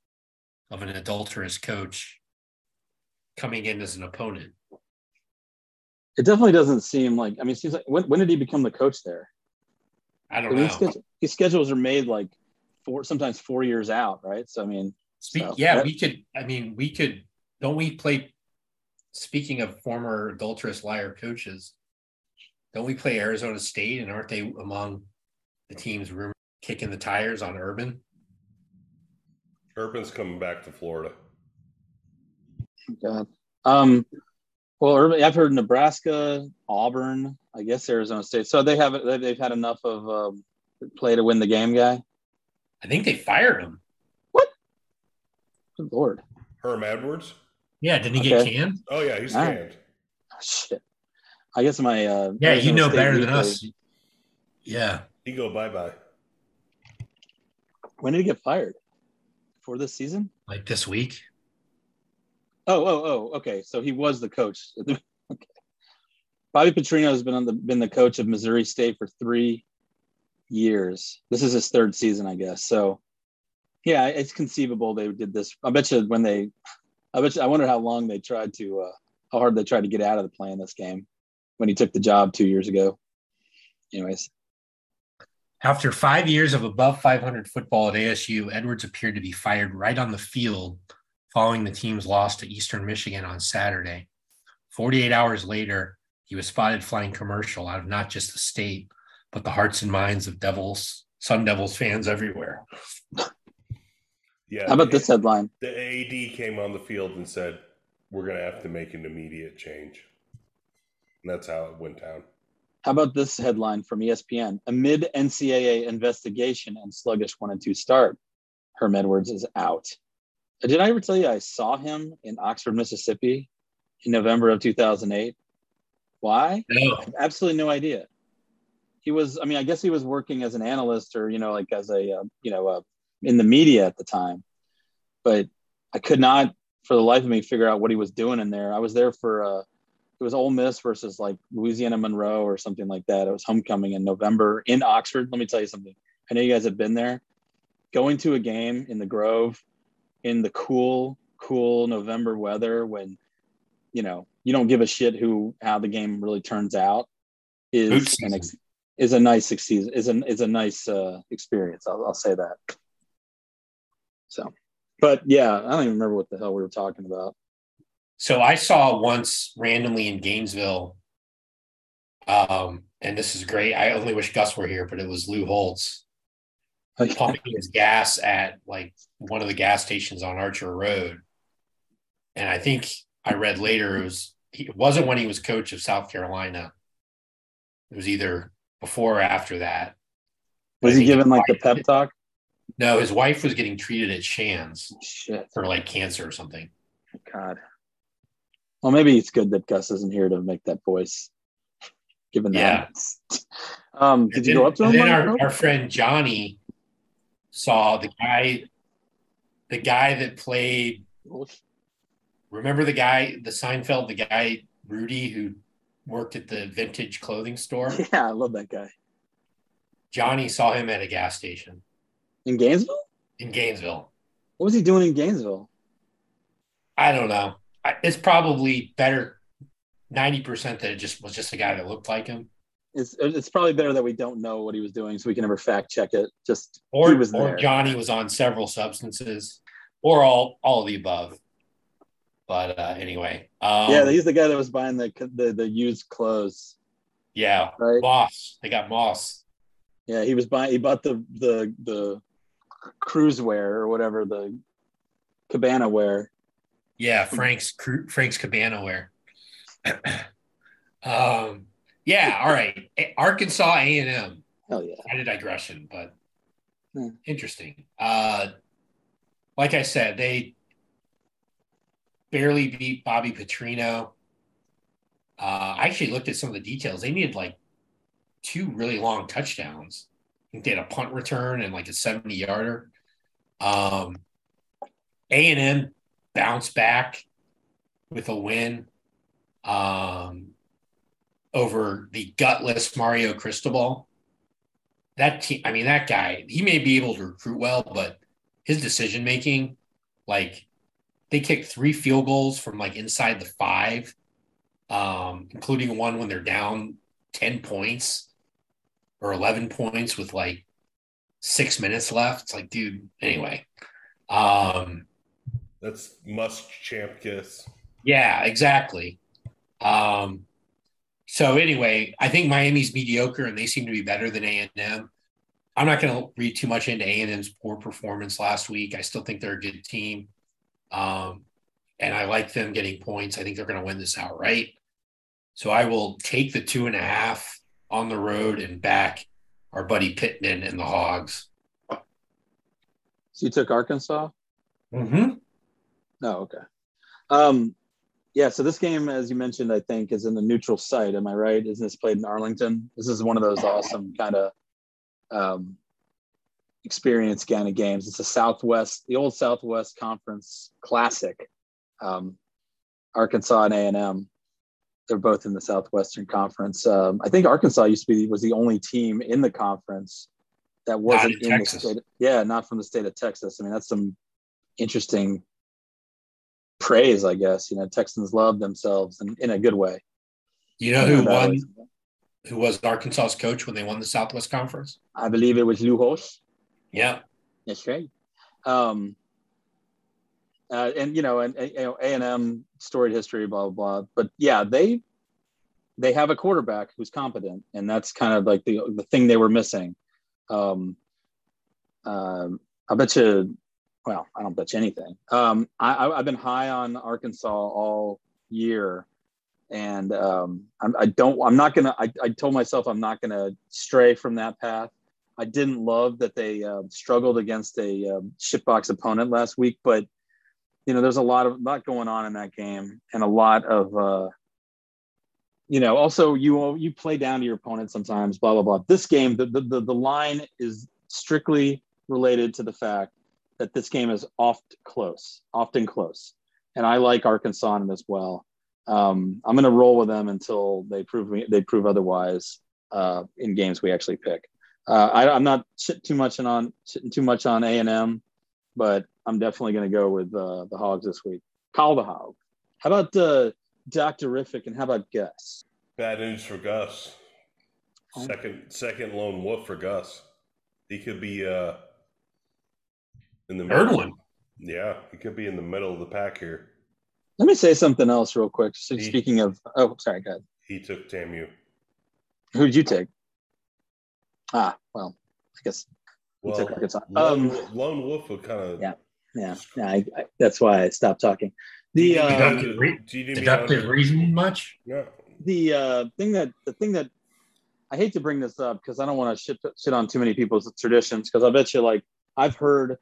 of an adulterous coach coming in as an opponent? It definitely doesn't seem like. I mean, it seems like when, when did he become the coach there? I don't know. His schedules are made like four sometimes four years out, right? So I mean, Speak, so, yeah, that, we could. I mean, we could. Don't we play? Speaking of former adulterous liar coaches, don't we play Arizona State, and aren't they among the teams rumored kicking the tires on Urban? Urban's coming back to Florida. God. Um, well, Urban, I've heard Nebraska, Auburn, I guess Arizona State. So they have they've had enough of um, play to win the game, guy. I think they fired him. What? Good lord. Herm Edwards. Yeah, didn't he okay. get canned? Oh yeah, he's All canned. Right. Oh, shit. I guess my uh, yeah, Arizona you know State better than us. Yeah, he go bye bye. When did he get fired? For this season? Like this week? Oh, oh, oh. Okay, so he was the coach. Bobby Petrino has been on the been the coach of Missouri State for three years. This is his third season, I guess. So, yeah, it's conceivable they did this. I bet you when they, I bet you, I wonder how long they tried to, uh, how hard they tried to get out of the play in this game when he took the job two years ago. Anyways, after five years of above 500 football at ASU, Edwards appeared to be fired right on the field following the team's loss to Eastern Michigan on Saturday. 48 hours later, he was spotted flying commercial out of not just the state, but the hearts and minds of Devils, Sun Devils fans everywhere. Yeah. How about this headline? The AD came on the field and said, We're going to have to make an immediate change. And that's how it went down. How about this headline from ESPN? Amid NCAA investigation and sluggish one and two start, Herm Edwards is out. Did I ever tell you I saw him in Oxford, Mississippi in November of 2008? Why? No. absolutely no idea. He was, I mean, I guess he was working as an analyst or, you know, like as a, uh, you know, uh, in the media at the time. But I could not, for the life of me, figure out what he was doing in there. I was there for, uh, it was Ole Miss versus like Louisiana Monroe or something like that. It was homecoming in November in Oxford. Let me tell you something. I know you guys have been there. Going to a game in the Grove in the cool, cool November weather when you know you don't give a shit who how the game really turns out is an ex- is a nice season is an is a nice uh, experience. I'll, I'll say that. So, but yeah, I don't even remember what the hell we were talking about. So I saw once randomly in Gainesville, um, and this is great. I only wish Gus were here, but it was Lou Holtz pumping his gas at like one of the gas stations on Archer Road. And I think I read later it was it wasn't when he was coach of South Carolina. It was either before or after that. Was he giving like the pep talk? No, his wife was getting treated at Shands Shit. for like cancer or something. God. Well, maybe it's good that Gus isn't here to make that voice. Given that, yeah. um, did and you then, go up to him? then our, our friend Johnny saw the guy, the guy that played. Remember the guy, the Seinfeld, the guy Rudy who worked at the vintage clothing store. Yeah, I love that guy. Johnny saw him at a gas station in Gainesville. In Gainesville. What was he doing in Gainesville? I don't know it's probably better 90% that it just was just a guy that looked like him. It's, it's probably better that we don't know what he was doing so we can never fact check it. Just or, or there. Johnny was on several substances or all all of the above. But uh, anyway, um, yeah, he's the guy that was buying the the, the used clothes. Yeah, right? Moss. They got Moss. Yeah, he was buying. He bought the the the cruise wear or whatever the cabana wear yeah, Frank's Frank's Cabana wear. um, yeah, all right. Arkansas A and M. Hell yeah. Kind of digression, but hmm. interesting. Uh, like I said, they barely beat Bobby Petrino. Uh, I actually looked at some of the details. They needed like two really long touchdowns. I think they had a punt return and like a 70 yarder. Um, A&M bounce back with a win um, over the gutless Mario Cristobal. That team, I mean, that guy, he may be able to recruit well, but his decision making, like, they kicked three field goals from like inside the five, um, including one when they're down 10 points or 11 points with like six minutes left. It's like, dude, anyway. Um, that's must champ kiss. Yeah, exactly. Um, so anyway, I think Miami's mediocre and they seem to be better than A and M. I'm not going to read too much into A&M's poor performance last week. I still think they're a good team. Um, and I like them getting points. I think they're going to win this outright. So I will take the two and a half on the road and back our buddy Pittman and the Hogs. So you took Arkansas? Mm-hmm. No, oh, okay. Um, yeah, so this game, as you mentioned, I think is in the neutral site. Am I right? Isn't this played in Arlington? This is one of those awesome kind of um, experience kind of games. It's a Southwest, the old Southwest Conference Classic. Um, Arkansas and A and M. They're both in the Southwestern Conference. Um, I think Arkansas used to be was the only team in the conference that wasn't in, in the state. Yeah, not from the state of Texas. I mean, that's some interesting praise, I guess. You know, Texans love themselves in, in a good way. You know who won? Who was Arkansas's coach when they won the Southwest Conference? I believe it was Lou Holtz. Yeah, that's right. Um, uh, and you know, and you know, A and M storied history, blah blah blah. But yeah, they they have a quarterback who's competent, and that's kind of like the the thing they were missing. Um, um, I bet you well, I don't bet you anything. Um, I, have been high on Arkansas all year, and um, I'm, I don't. I'm not gonna. I, I told myself I'm not gonna stray from that path. I didn't love that they uh, struggled against a uh, shitbox opponent last week, but you know, there's a lot of lot going on in that game, and a lot of. Uh, you know, also you you play down to your opponent sometimes. Blah blah blah. This game, the the the line is strictly related to the fact that this game is oft close, often close, and I like Arkansas in as well. Um, I'm going to roll with them until they prove me they prove otherwise uh, in games we actually pick. Uh, I, am not sitting too much on sitting too much on A and M, but I'm definitely going to go with uh, the Hogs this week. Call the Hog. How about uh, Doctorific and how about Gus? Bad news for Gus. Oh. Second second lone wolf for Gus. He could be uh, in the third middle. one. Yeah, he could be in the middle of the pack here. Let me say something else real quick. So he, speaking of, oh, sorry, go ahead. He took TAMU. Who did you take? Ah, well, I guess well, took Arkansas. Lone, um, Lone Wolf would kind of yeah, yeah, yeah. I, I, that's why I stopped talking. The um, deductive reasoning much? Yeah. The uh, thing that the thing that I hate to bring this up because I don't want to shit shit on too many people's traditions because I bet you like I've heard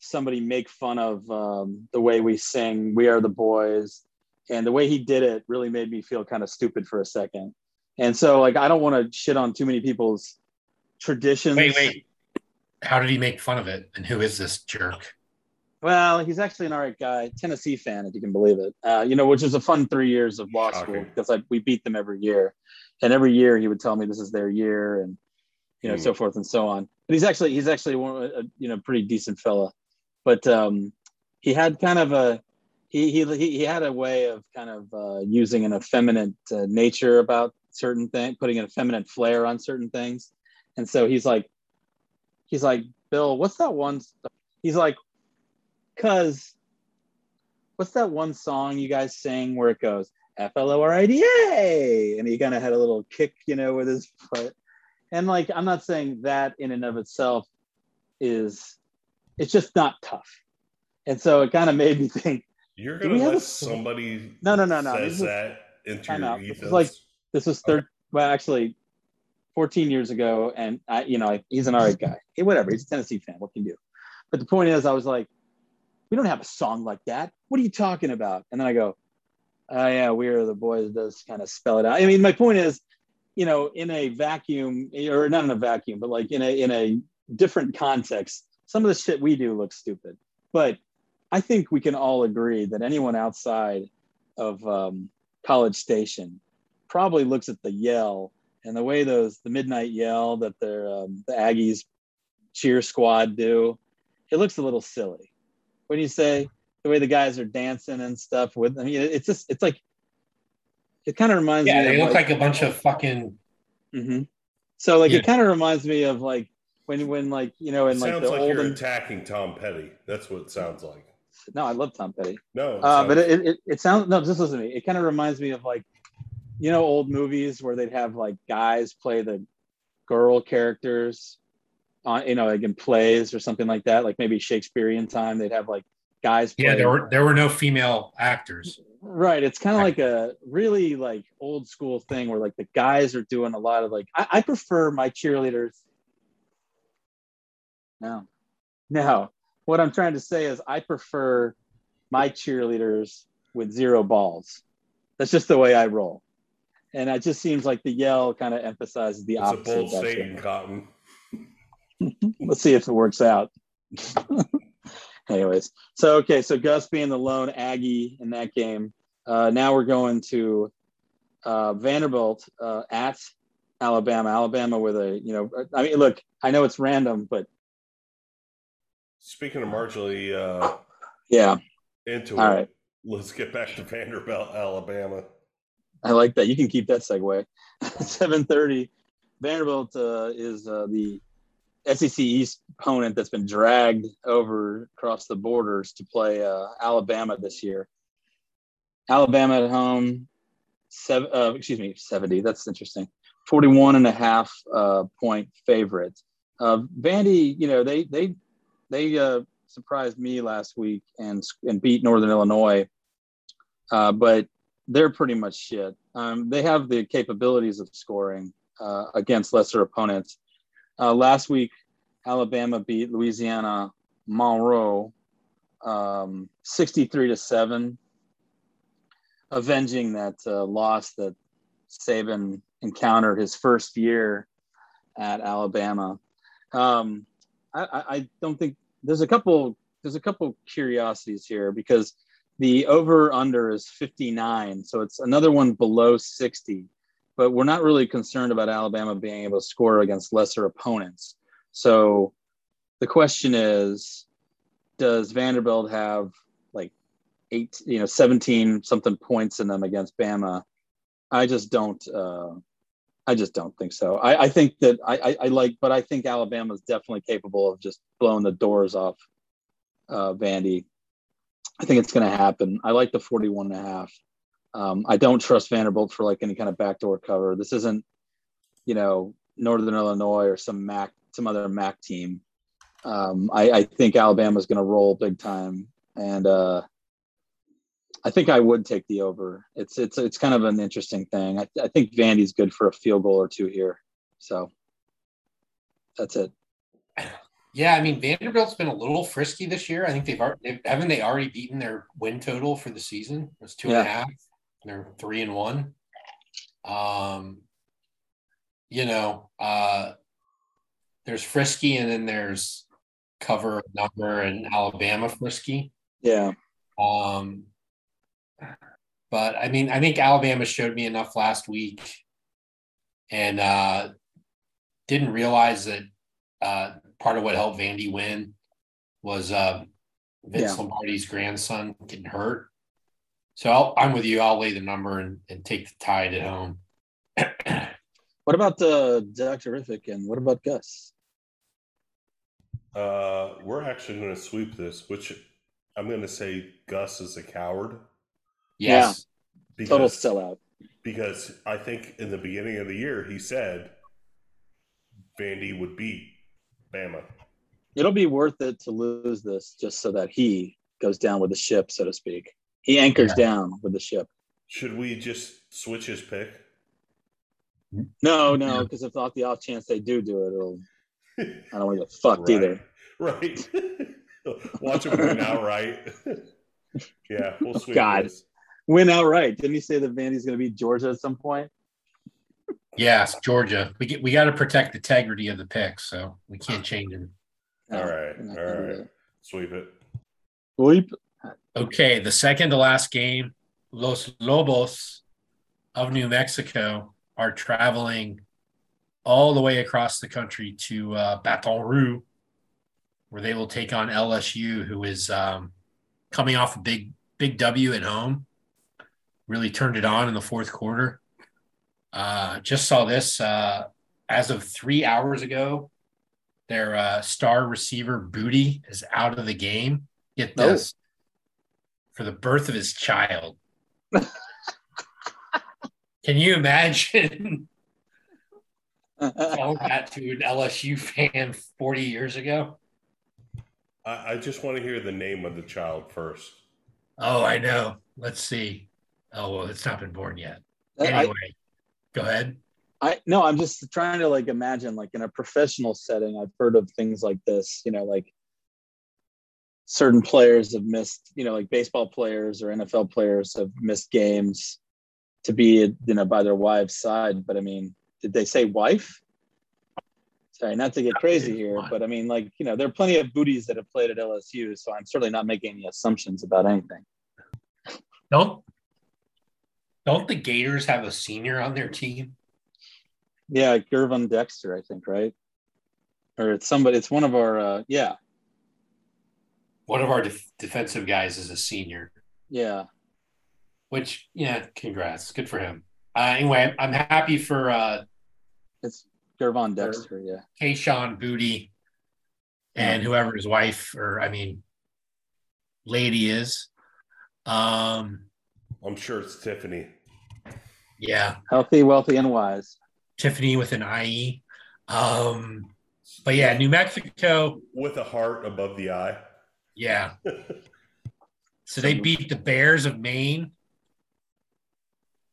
somebody make fun of um, the way we sing "We Are the Boys," and the way he did it really made me feel kind of stupid for a second. And so, like, I don't want to shit on too many people's traditions. Wait, wait. How did he make fun of it? And who is this jerk? Well, he's actually an alright guy, Tennessee fan, if you can believe it. Uh, you know, which is a fun three years of law school because I, we beat them every year, and every year he would tell me this is their year, and you know, mm. so forth and so on. But he's actually he's actually one a, you know pretty decent fella but um, he had kind of a he, he he had a way of kind of uh, using an effeminate uh, nature about certain things, putting an effeminate flair on certain things, and so he's like, he's like, Bill, what's that one? He's like, cause what's that one song you guys sing where it goes F L O R I D A, and he kind of had a little kick, you know, with his foot, and like I'm not saying that in and of itself is it's just not tough. And so it kind of made me think. You're gonna let a... somebody no no no no says was, that into your ethos. This like this was third. Okay. Well, actually, 14 years ago, and I, you know, he's an alright guy. Hey, whatever. He's a Tennessee fan. What can you do? But the point is, I was like, we don't have a song like that. What are you talking about? And then I go, oh yeah, we are the boys. Does kind of spell it out. I mean, my point is, you know, in a vacuum, or not in a vacuum, but like in a in a different context, some of the shit we do looks stupid, but I think we can all agree that anyone outside of um, College Station probably looks at the yell and the way those the midnight yell that their um, the Aggies cheer squad do. It looks a little silly when you say the way the guys are dancing and stuff. With I mean, it's just it's like it kind of reminds yeah, me. Yeah, they look like, like, a bunch of fucking. Mm-hmm. So like yeah. it kind of reminds me of like when when like you know in like sounds the like olden... you're attacking Tom Petty. That's what it sounds like. No, I love Tom Petty. No, uh, sounds... but it, it, it sounds no. Just listen to me. It kind of reminds me of like you know old movies where they'd have like guys play the girl characters on you know like in plays or something like that, like maybe Shakespearean time. They'd have like guys. Yeah, there were there were no female actors. Right. It's kind of like a really like old school thing where like the guys are doing a lot of like I, I prefer my cheerleaders. No. No. What I'm trying to say is I prefer my cheerleaders with zero balls. That's just the way I roll. And it just seems like the yell kind of emphasizes the it's opposite. A bold statement, Cotton. Let's see if it works out. Anyways, so okay, so Gus being the lone Aggie in that game. Uh, now we're going to uh, Vanderbilt uh, at Alabama. Alabama with a you know, I mean, look, I know it's random, but speaking of marginally, uh, yeah, into All it. Right. Let's get back to Vanderbilt, Alabama. I like that. You can keep that segue. Seven thirty. Vanderbilt uh, is uh, the SEC East opponent that's been dragged over across the borders to play uh, Alabama this year. Alabama at home, seven, uh, excuse me, 70. That's interesting. 41 and a half uh, point favorite. Uh, Vandy, you know, they they they uh, surprised me last week and and beat Northern Illinois, uh, but they're pretty much shit. Um, they have the capabilities of scoring uh, against lesser opponents. Uh, last week, Alabama beat Louisiana Monroe um, 63 to 7, avenging that uh, loss that Saban encountered his first year at Alabama. Um, I, I, don't think there's a couple there's a couple curiosities here because the over under is 59, so it's another one below 60 but we're not really concerned about Alabama being able to score against lesser opponents. So the question is, does Vanderbilt have like eight, you know, 17 something points in them against Bama? I just don't. Uh, I just don't think so. I, I think that I, I, I, like, but I think Alabama is definitely capable of just blowing the doors off uh, Vandy. I think it's going to happen. I like the 41 and a half. Um, I don't trust Vanderbilt for like any kind of backdoor cover. This isn't, you know, Northern Illinois or some MAC, some other MAC team. Um, I, I, think Alabama's going to roll big time, and uh, I think I would take the over. It's it's it's kind of an interesting thing. I, I think Vandy's good for a field goal or two here, so that's it. Yeah, I mean Vanderbilt's been a little frisky this year. I think they've, they've haven't they already beaten their win total for the season. It was two yeah. and a half. They're three and one. Um, you know, uh, there's Frisky and then there's cover number and Alabama Frisky. Yeah. Um, but I mean, I think Alabama showed me enough last week and uh, didn't realize that uh, part of what helped Vandy win was uh, Vince yeah. Lombardi's grandson getting hurt. So i am with you. I'll lay the number and, and take the tide at home. what about the Dr. Riffick and what about Gus? Uh, we're actually going to sweep this, which I'm going to say Gus is a coward. Yes. Yeah. Total sellout. Because I think in the beginning of the year, he said Vandy would beat Bama. It'll be worth it to lose this just so that he goes down with the ship, so to speak. He anchors yeah. down with the ship. Should we just switch his pick? No, no, because if off the off chance they do do it, it'll I don't want to get fucked right. either. Right. Watch him win outright. yeah, we'll switch. God, this. Win outright. Didn't he say that Vandy's going to beat Georgia at some point? Yes, Georgia. We get we got to protect the integrity of the picks, so we can't change them. All right, all right. Sweep it. Sweep. Okay, the second to last game, Los Lobos of New Mexico are traveling all the way across the country to uh, Baton Rouge, where they will take on LSU, who is um, coming off a big big W at home. Really turned it on in the fourth quarter. Uh, just saw this uh, as of three hours ago. Their uh, star receiver Boutte is out of the game. Get oh. this for the birth of his child. Can you imagine? Tell that to an LSU fan 40 years ago. I, I just want to hear the name of the child first. Oh, I know. Let's see. Oh, well, it's not been born yet. Anyway, I, go ahead. I no, I'm just trying to like imagine like in a professional setting. I've heard of things like this. You know, like certain players have missed. You know, like baseball players or NFL players have missed games to be you know by their wives' side. But I mean, did they say wife? Sorry, not to get crazy here, but I mean, like you know, there are plenty of booties that have played at LSU, so I'm certainly not making any assumptions about anything. Don't don't the Gators have a senior on their team? Yeah, Gervon Dexter, I think, right? Or it's somebody. It's one of our. Uh, yeah. One of our def- defensive guys is a senior. Yeah. Which, yeah, congrats, good for him. Uh, anyway, I'm happy for. uh It's Gervon Dexter, yeah. Kayshon Boutte, and whoever his wife or I mean lady is. Um I'm sure it's Tiffany. Yeah. Healthy, wealthy, and wise. Tiffany with an IE. Um, but yeah, New Mexico with a heart above the eye. Yeah. so they beat the Bears of Maine,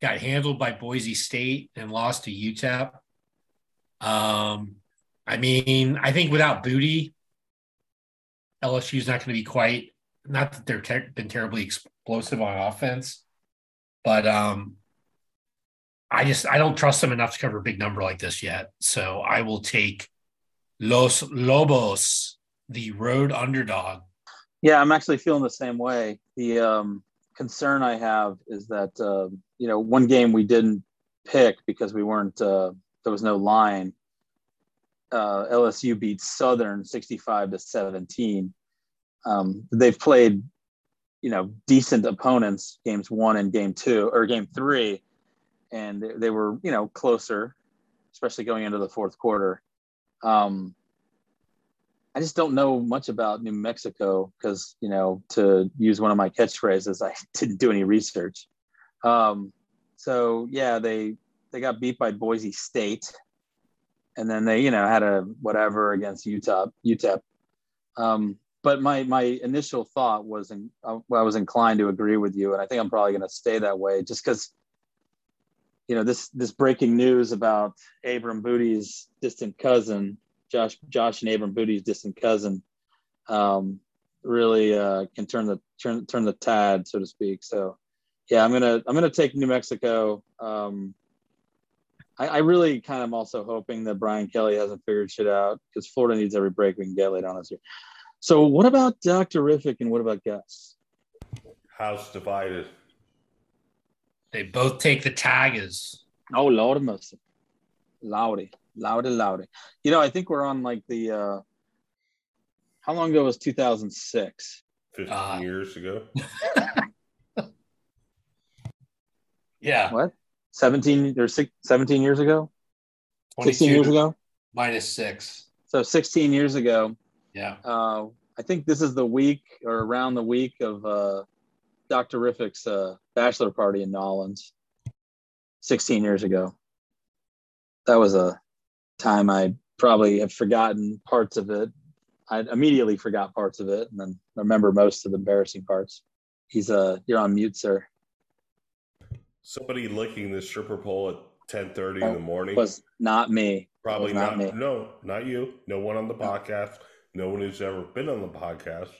got handled by Boise State, and lost to UTEP. Um, I mean, I think without Boutte, LSU's not going to be quite. Not that they've ter- been terribly explosive on offense, but um, I just I don't trust them enough to cover a big number like this yet. So I will take Los Lobos, the road underdog. Yeah, I'm actually feeling the same way. The um, concern I have is that uh, you know one game we didn't pick because we weren't uh, there was no line. Uh, LSU beat Southern 65 to 17. Um, they've played, you know, decent opponents games one and game two or game three and they were you know closer, especially going into the fourth quarter. Um, I just don't know much about New Mexico because you know to use one of my catchphrases, I didn't do any research. Um, so yeah, they they got beat by Boise State, and then they you know had a whatever against Utah UTEP. Um, but my my initial thought was in, I was inclined to agree with you, and I think I'm probably going to stay that way just because you know this this breaking news about Abram Booty's distant cousin, Josh Josh and Abram Booty's distant cousin, um, really uh, can turn the turn turn the tide, so to speak. So, yeah, I'm gonna I'm gonna take New Mexico. Um, I, I really kind of also hoping that Brian Kelly hasn't figured shit out because Florida needs every break we can get later on this year. So, what about Dr. Riffick and what about Gus? House divided. They both take the Tigers. Oh Lord mercy, Loudy, Loudy, Loudy. You know, I think we're on like the. uh How long ago was 2006? 15 uh, years ago. yeah. What? 17 or six, 17 years ago? 16 years ago? Minus six. So 16 years ago. Yeah. Uh, I think this is the week or around the week of uh, Dr. Riffick's uh, bachelor party in Nolens 16 years ago. That was a time I probably have forgotten parts of it. I immediately forgot parts of it and then remember most of the embarrassing parts. He's uh you're on mute, sir. Somebody licking the stripper pole at 10 30 in the morning was not me. Probably not, not, me. No, not you. No one on the no. podcast. No one who's ever been on the podcast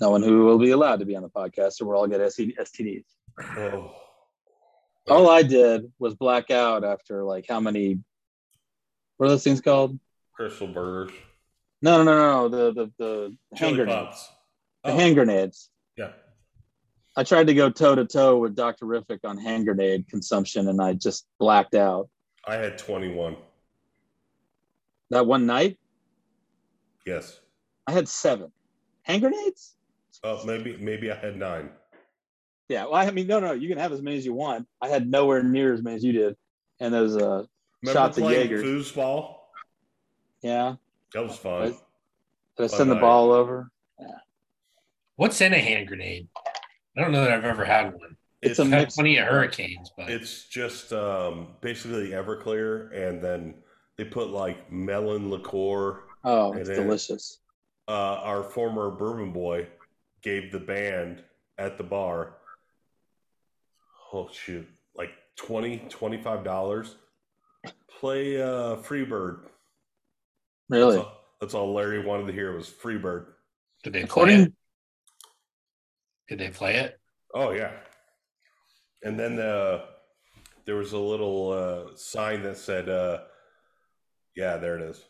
no one who will be allowed to be on the podcast, or we'll all get STDs. Oh. All I did was black out after like how many? What are those things called? Krystal burgers. No, no, no, no. The the the hand grenades. The oh. hand grenades. Yeah. I tried to go toe to toe with Dr. Riffick on hand grenade consumption, and I just blacked out. I had twenty one. That one night. Yes. I had seven hand grenades. Oh, maybe maybe I had nine. Yeah, well, I mean, no, no, you can have as many as you want. I had nowhere near as many as you did, and those uh, shots of Jaeger. Foosball. Yeah, that was fun. Did I, send the ball over? Yeah. What's in a hand grenade? I don't know that I've ever had one. It's, it's a mix. Plenty of hurricanes, but it's just um, basically Everclear, and then They put like melon liqueur. Oh, it's delicious. Uh, our former bourbon boy gave the band at the bar. Oh shoot, like 20 $25. Play uh, Freebird. Really? That's all, that's all, Larry wanted to hear was Freebird. Did they play it? Did they play it? Oh yeah. And then uh, there was a little uh, sign that said, uh, "Yeah, there it is."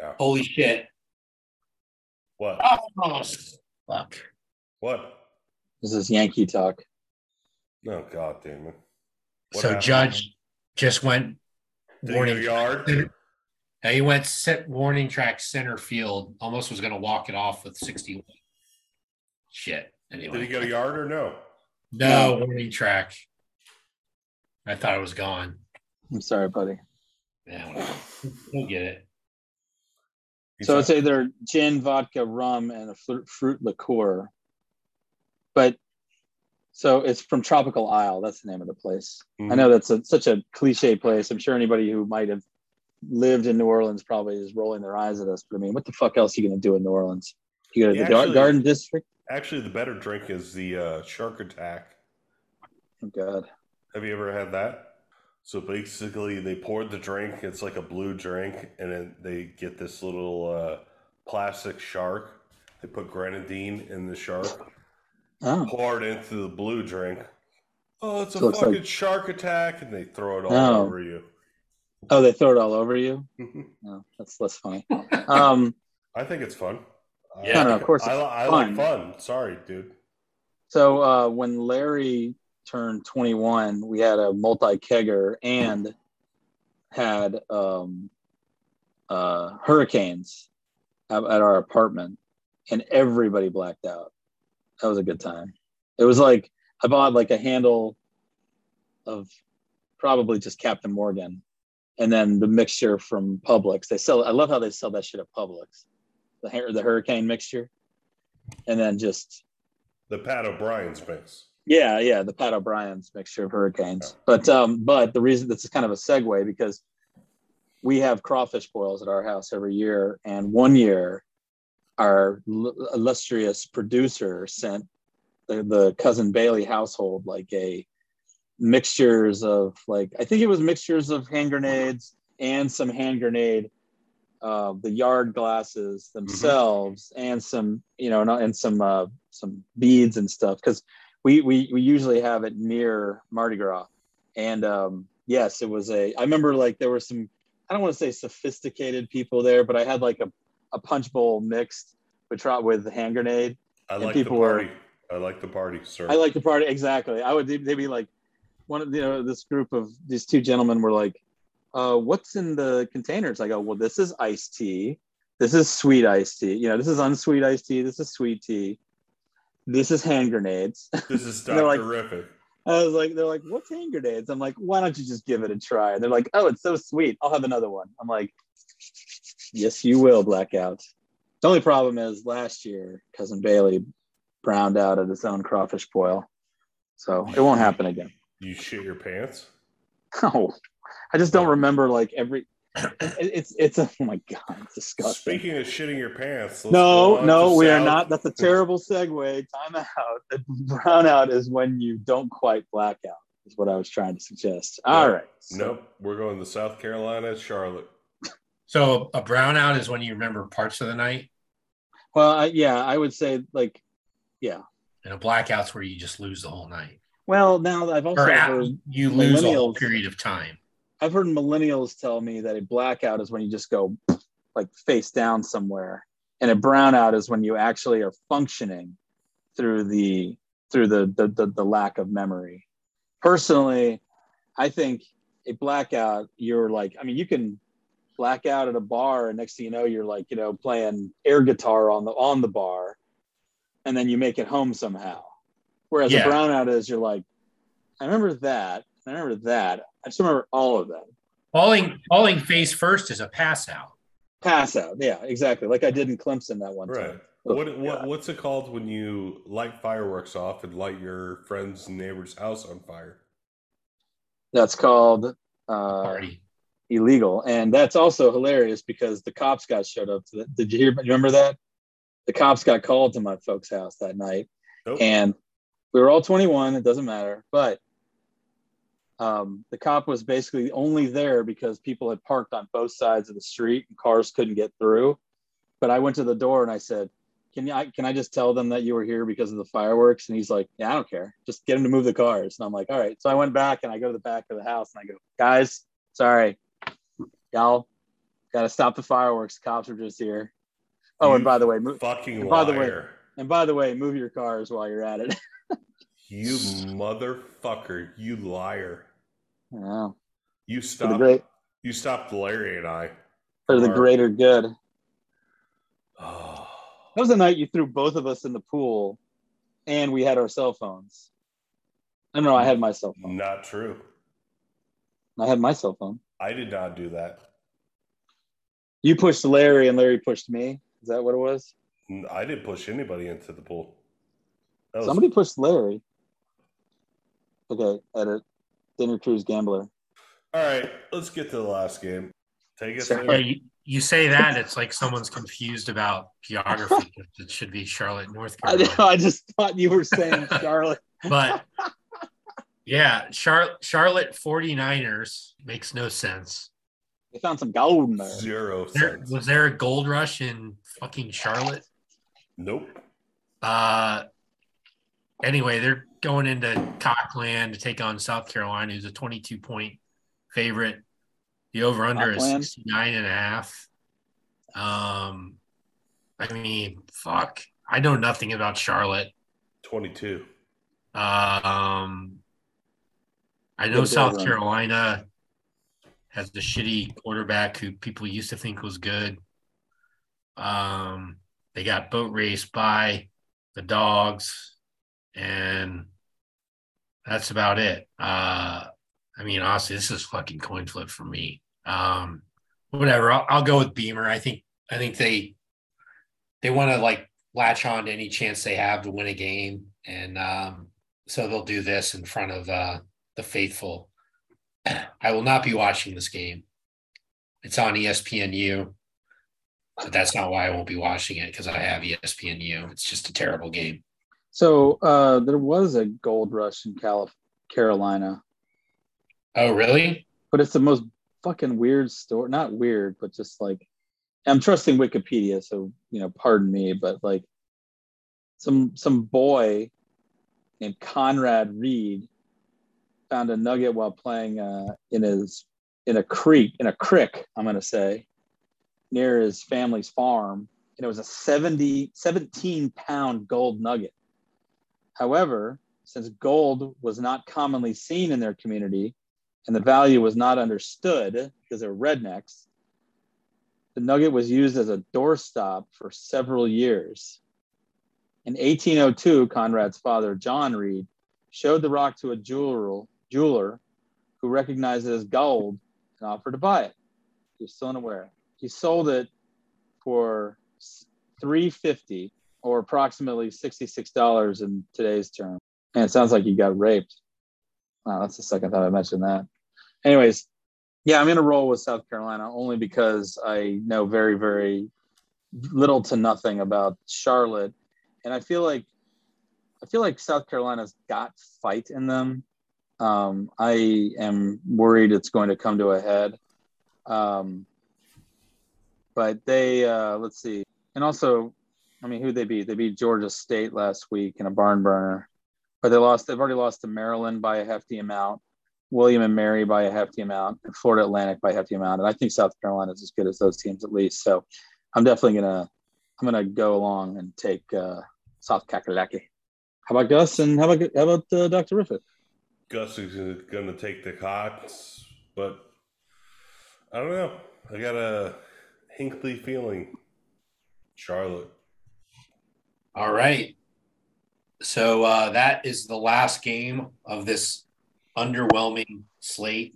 Yeah. Holy shit! What? Oh, fuck! What? This is Yankee talk. Oh God damn it! What so happened? Judge just went Did warning yard. Yeah, he went set warning track center field. Almost was going to walk it off with sixty. Shit. Anyway. Did he get a yard or no? No, no. warning track. I thought it was gone. I'm sorry, buddy. Yeah, we'll get it. So it's either gin, vodka, rum, and a fruit, fruit liqueur. But so it's from Tropical Isle. That's the name of the place. Mm-hmm. I know that's a, such a cliche place. I'm sure anybody who might have lived in New Orleans probably is rolling their eyes at us. But I mean, what the fuck else are you going to do in New Orleans? You go to the actually, Garden District? Actually, the better drink is the uh, Shark Attack. Oh, God. Have you ever had that? So basically, they poured the drink. It's like a blue drink, and then they get this little uh, plastic shark. They put grenadine in the shark, oh. pour it into the blue drink. Oh, it's a so fucking like... shark attack, and they throw it all oh. over you. Oh, they throw it all over you. oh, that's less funny. Um, I think it's fun. Yeah, no, of course. I, I like fun. Sorry, dude. So uh, when Larry turned 21, we had a multi kegger and had um, uh, hurricanes at, at our apartment, and everybody blacked out. That was a good time. It was like I bought like a handle of probably just Captain Morgan, and then the mixture from Publix. They sell. I love how they sell that shit at Publix. The the hurricane mixture, and then just the Pat O'Brien's mix. Yeah, yeah, the Pat O'Brien's mixture of hurricanes. But um, but the reason this is kind of a segue because we have crawfish boils at our house every year, and one year our illustrious producer sent the, the cousin Bailey household like a mixtures of like I think it was mixtures of hand grenades and some hand grenade uh, the yard glasses mm-hmm. themselves mm-hmm. and some you know and some uh, some beads and stuff because we, we we usually have it near Mardi Gras, and um, yes, it was a. I remember like there were some. I don't want to say sophisticated people there, but I had like a, a punch bowl mixed with with hand grenade. I like people the party. Were, I like the party, sir. I like the party exactly. I would they'd be like one of you know this group of these two gentlemen were like, uh, "What's in the containers?" I go, "Well, this is iced tea. This is sweet iced tea. You know, this is unsweet iced tea. This is sweet tea." this is hand grenades. This is terrific. Like, I was like, they're like, what's hand grenades? I'm like, why don't you just give it a try? And they're like, oh, it's so sweet. I'll have another one. I'm like, yes, you will, blackout. The only problem is last year, cousin Bailey browned out at his own crawfish boil. So it won't happen again. You shit your pants? No, I just don't oh. remember like every it's it's a, oh my god, it's disgusting. Speaking of shitting your pants, no, no, we South. are not. That's a terrible segue. Time out. Brownout is when you don't quite blackout. Is what I was trying to suggest. All right. So. Nope, we're going to South Carolina, Charlotte. So a brownout is when you remember parts of the night. Well, I, yeah, I would say like, yeah. And a blackout's where you just lose the whole night. Well, now I've also heard you lose a whole period of time. I've heard millennials tell me that a blackout is when you just go like face down somewhere, and a brownout is when you actually are functioning through the through the the, the, the lack of memory. Personally, I think a blackout, you're like, I mean, you can black out at a bar, and next thing you know, you're like, you know, playing air guitar on the on the bar, and then you make it home somehow. Whereas yeah. a brownout is you're like, I remember that, I remember that. I just remember all of them. Falling falling face first is a pass out. Pass out, yeah, exactly. Like I did in Clemson that one right. time. What, what what's it called when you light fireworks off and light your friend's neighbor's house on fire? That's called uh, party. Illegal, and that's also hilarious because the cops got showed up. To the, did you hear? Remember that? The cops got called to my folks' house that night, nope. and we were all 21. It doesn't matter, but um, the cop was basically only there because people had parked on both sides of the street and cars couldn't get through. But I went to the door and I said, "Can you? Can I just tell them that you were here because of the fireworks?" And he's like, "Yeah, I don't care. Just get them to move the cars." And I'm like, "All right." So I went back and I go to the back of the house and I go, "Guys, sorry, y'all got to stop the fireworks. Cops are just here. Oh, you and by the way, move, fucking by the way, and by the way, move your cars while you're at it. you motherfucker! You liar! Yeah. You stopped. Great, you stopped Larry and I for the greater good. Oh. That was the night you threw both of us in the pool, and we had our cell phones. I don't know. I had my cell phone. Not true. I had my cell phone. I did not do that. You pushed Larry and Larry pushed me. Is that what it was? I didn't push anybody into the pool. Was... Somebody pushed Larry. Okay, edit. Dinner Cruise Gambler. All right, let's get to the last game. Take us. Yeah, you, you, say that it's like someone's confused about geography. it should be Charlotte, North Carolina. I, know, I just thought you were saying Charlotte. but yeah, Char- Charlotte 49ers makes no sense. They found some gold in there. Zero there, sense. Was there a gold rush in fucking Charlotte? Nope. Uh anyway, they're going into Cockland to take on South Carolina, who's a 22 point favorite. The over under is 69 and a half. Um I mean, fuck. I know nothing about Charlotte. 22. Um I know South Carolina has the shitty quarterback who people used to think was good. Um, they got boat raced by the dogs, and that's about it. Uh, I mean, honestly, this is fucking coin flip for me. Um, whatever, I'll, I'll go with Beamer. I think I think they they want to like latch on to any chance they have to win a game, and um, so they'll do this in front of uh, the faithful. I will not be watching this game. It's on ESPNU, but that's not why I won't be watching it because I have ESPNU. It's just a terrible game. So uh, there was a gold rush in Calif- Carolina. Oh, really? But it's the most fucking weird story. Not weird, but just like I'm trusting Wikipedia, so you know, pardon me, but like some some boy named Conrad Reed found a nugget while playing uh, in his in a creek in a creek i'm going to say near his family's farm and it was a 70 17 pound gold nugget. However since gold was not commonly seen in their community and the value was not understood because they're rednecks the nugget was used as a doorstop for several years. In 1802 conrad's father john reed showed the rock to a jeweler jeweler who recognized it as gold and offered to buy it. He was still unaware. He sold it for 350 or approximately $66 in today's term. And it sounds like he got raped. Wow, that's the second time I mentioned that. Anyways, yeah, I'm going to roll with South Carolina only because I know very, very little to nothing about Charlotte. And I feel like I feel like South Carolina's got fight in them. Um, I am worried it's going to come to a head. Um, but they, uh, let's see. And also, I mean, who they beat? They beat Georgia State last week in a barn burner, but they lost. They've already lost to Maryland by a hefty amount, William and Mary by a hefty amount, and Florida Atlantic by a hefty amount. And I think South Carolina is as good as those teams at least. So I'm definitely gonna I'm gonna go along and take uh, South Kakalaki. How about Gus and how about how about uh, Dr. Riffic? Gus is going to take the Cots, but I don't know. I got a Hinkley feeling. Charlotte. All right. So uh, that is the last game of this underwhelming slate.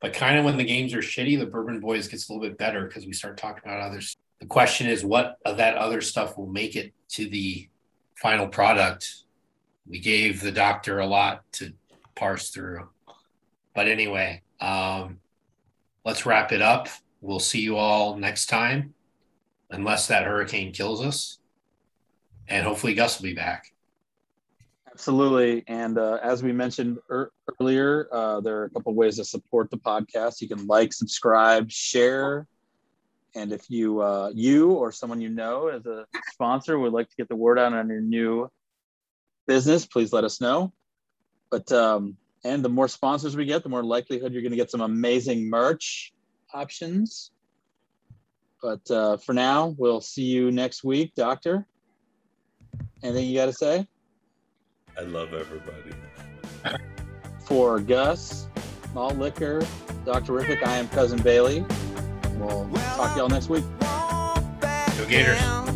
But kind of when the games are shitty, the Bourbon Boys gets a little bit better because we start talking about others. The question is, what of that other stuff will make it to the final product? We gave the doctor a lot to parse through. But anyway, um, let's wrap it up. We'll see you all next time, unless that hurricane kills us. And hopefully, Gus will be back. Absolutely. And uh, as we mentioned er- earlier, uh, there are a couple ways to support the podcast. You can like, subscribe, share. And if you, uh, you or someone you know as a sponsor would like to get the word out on your new business, please let us know. But um, and the more sponsors we get, the more likelihood you're going to get some amazing merch options. But uh, for now, we'll see you next week, Doctor. Anything you got to say? I love everybody. For Gus, Malt Liquor, Dr. Riffic, I am Cousin Bailey. We'll talk to y'all next week. Go Gators.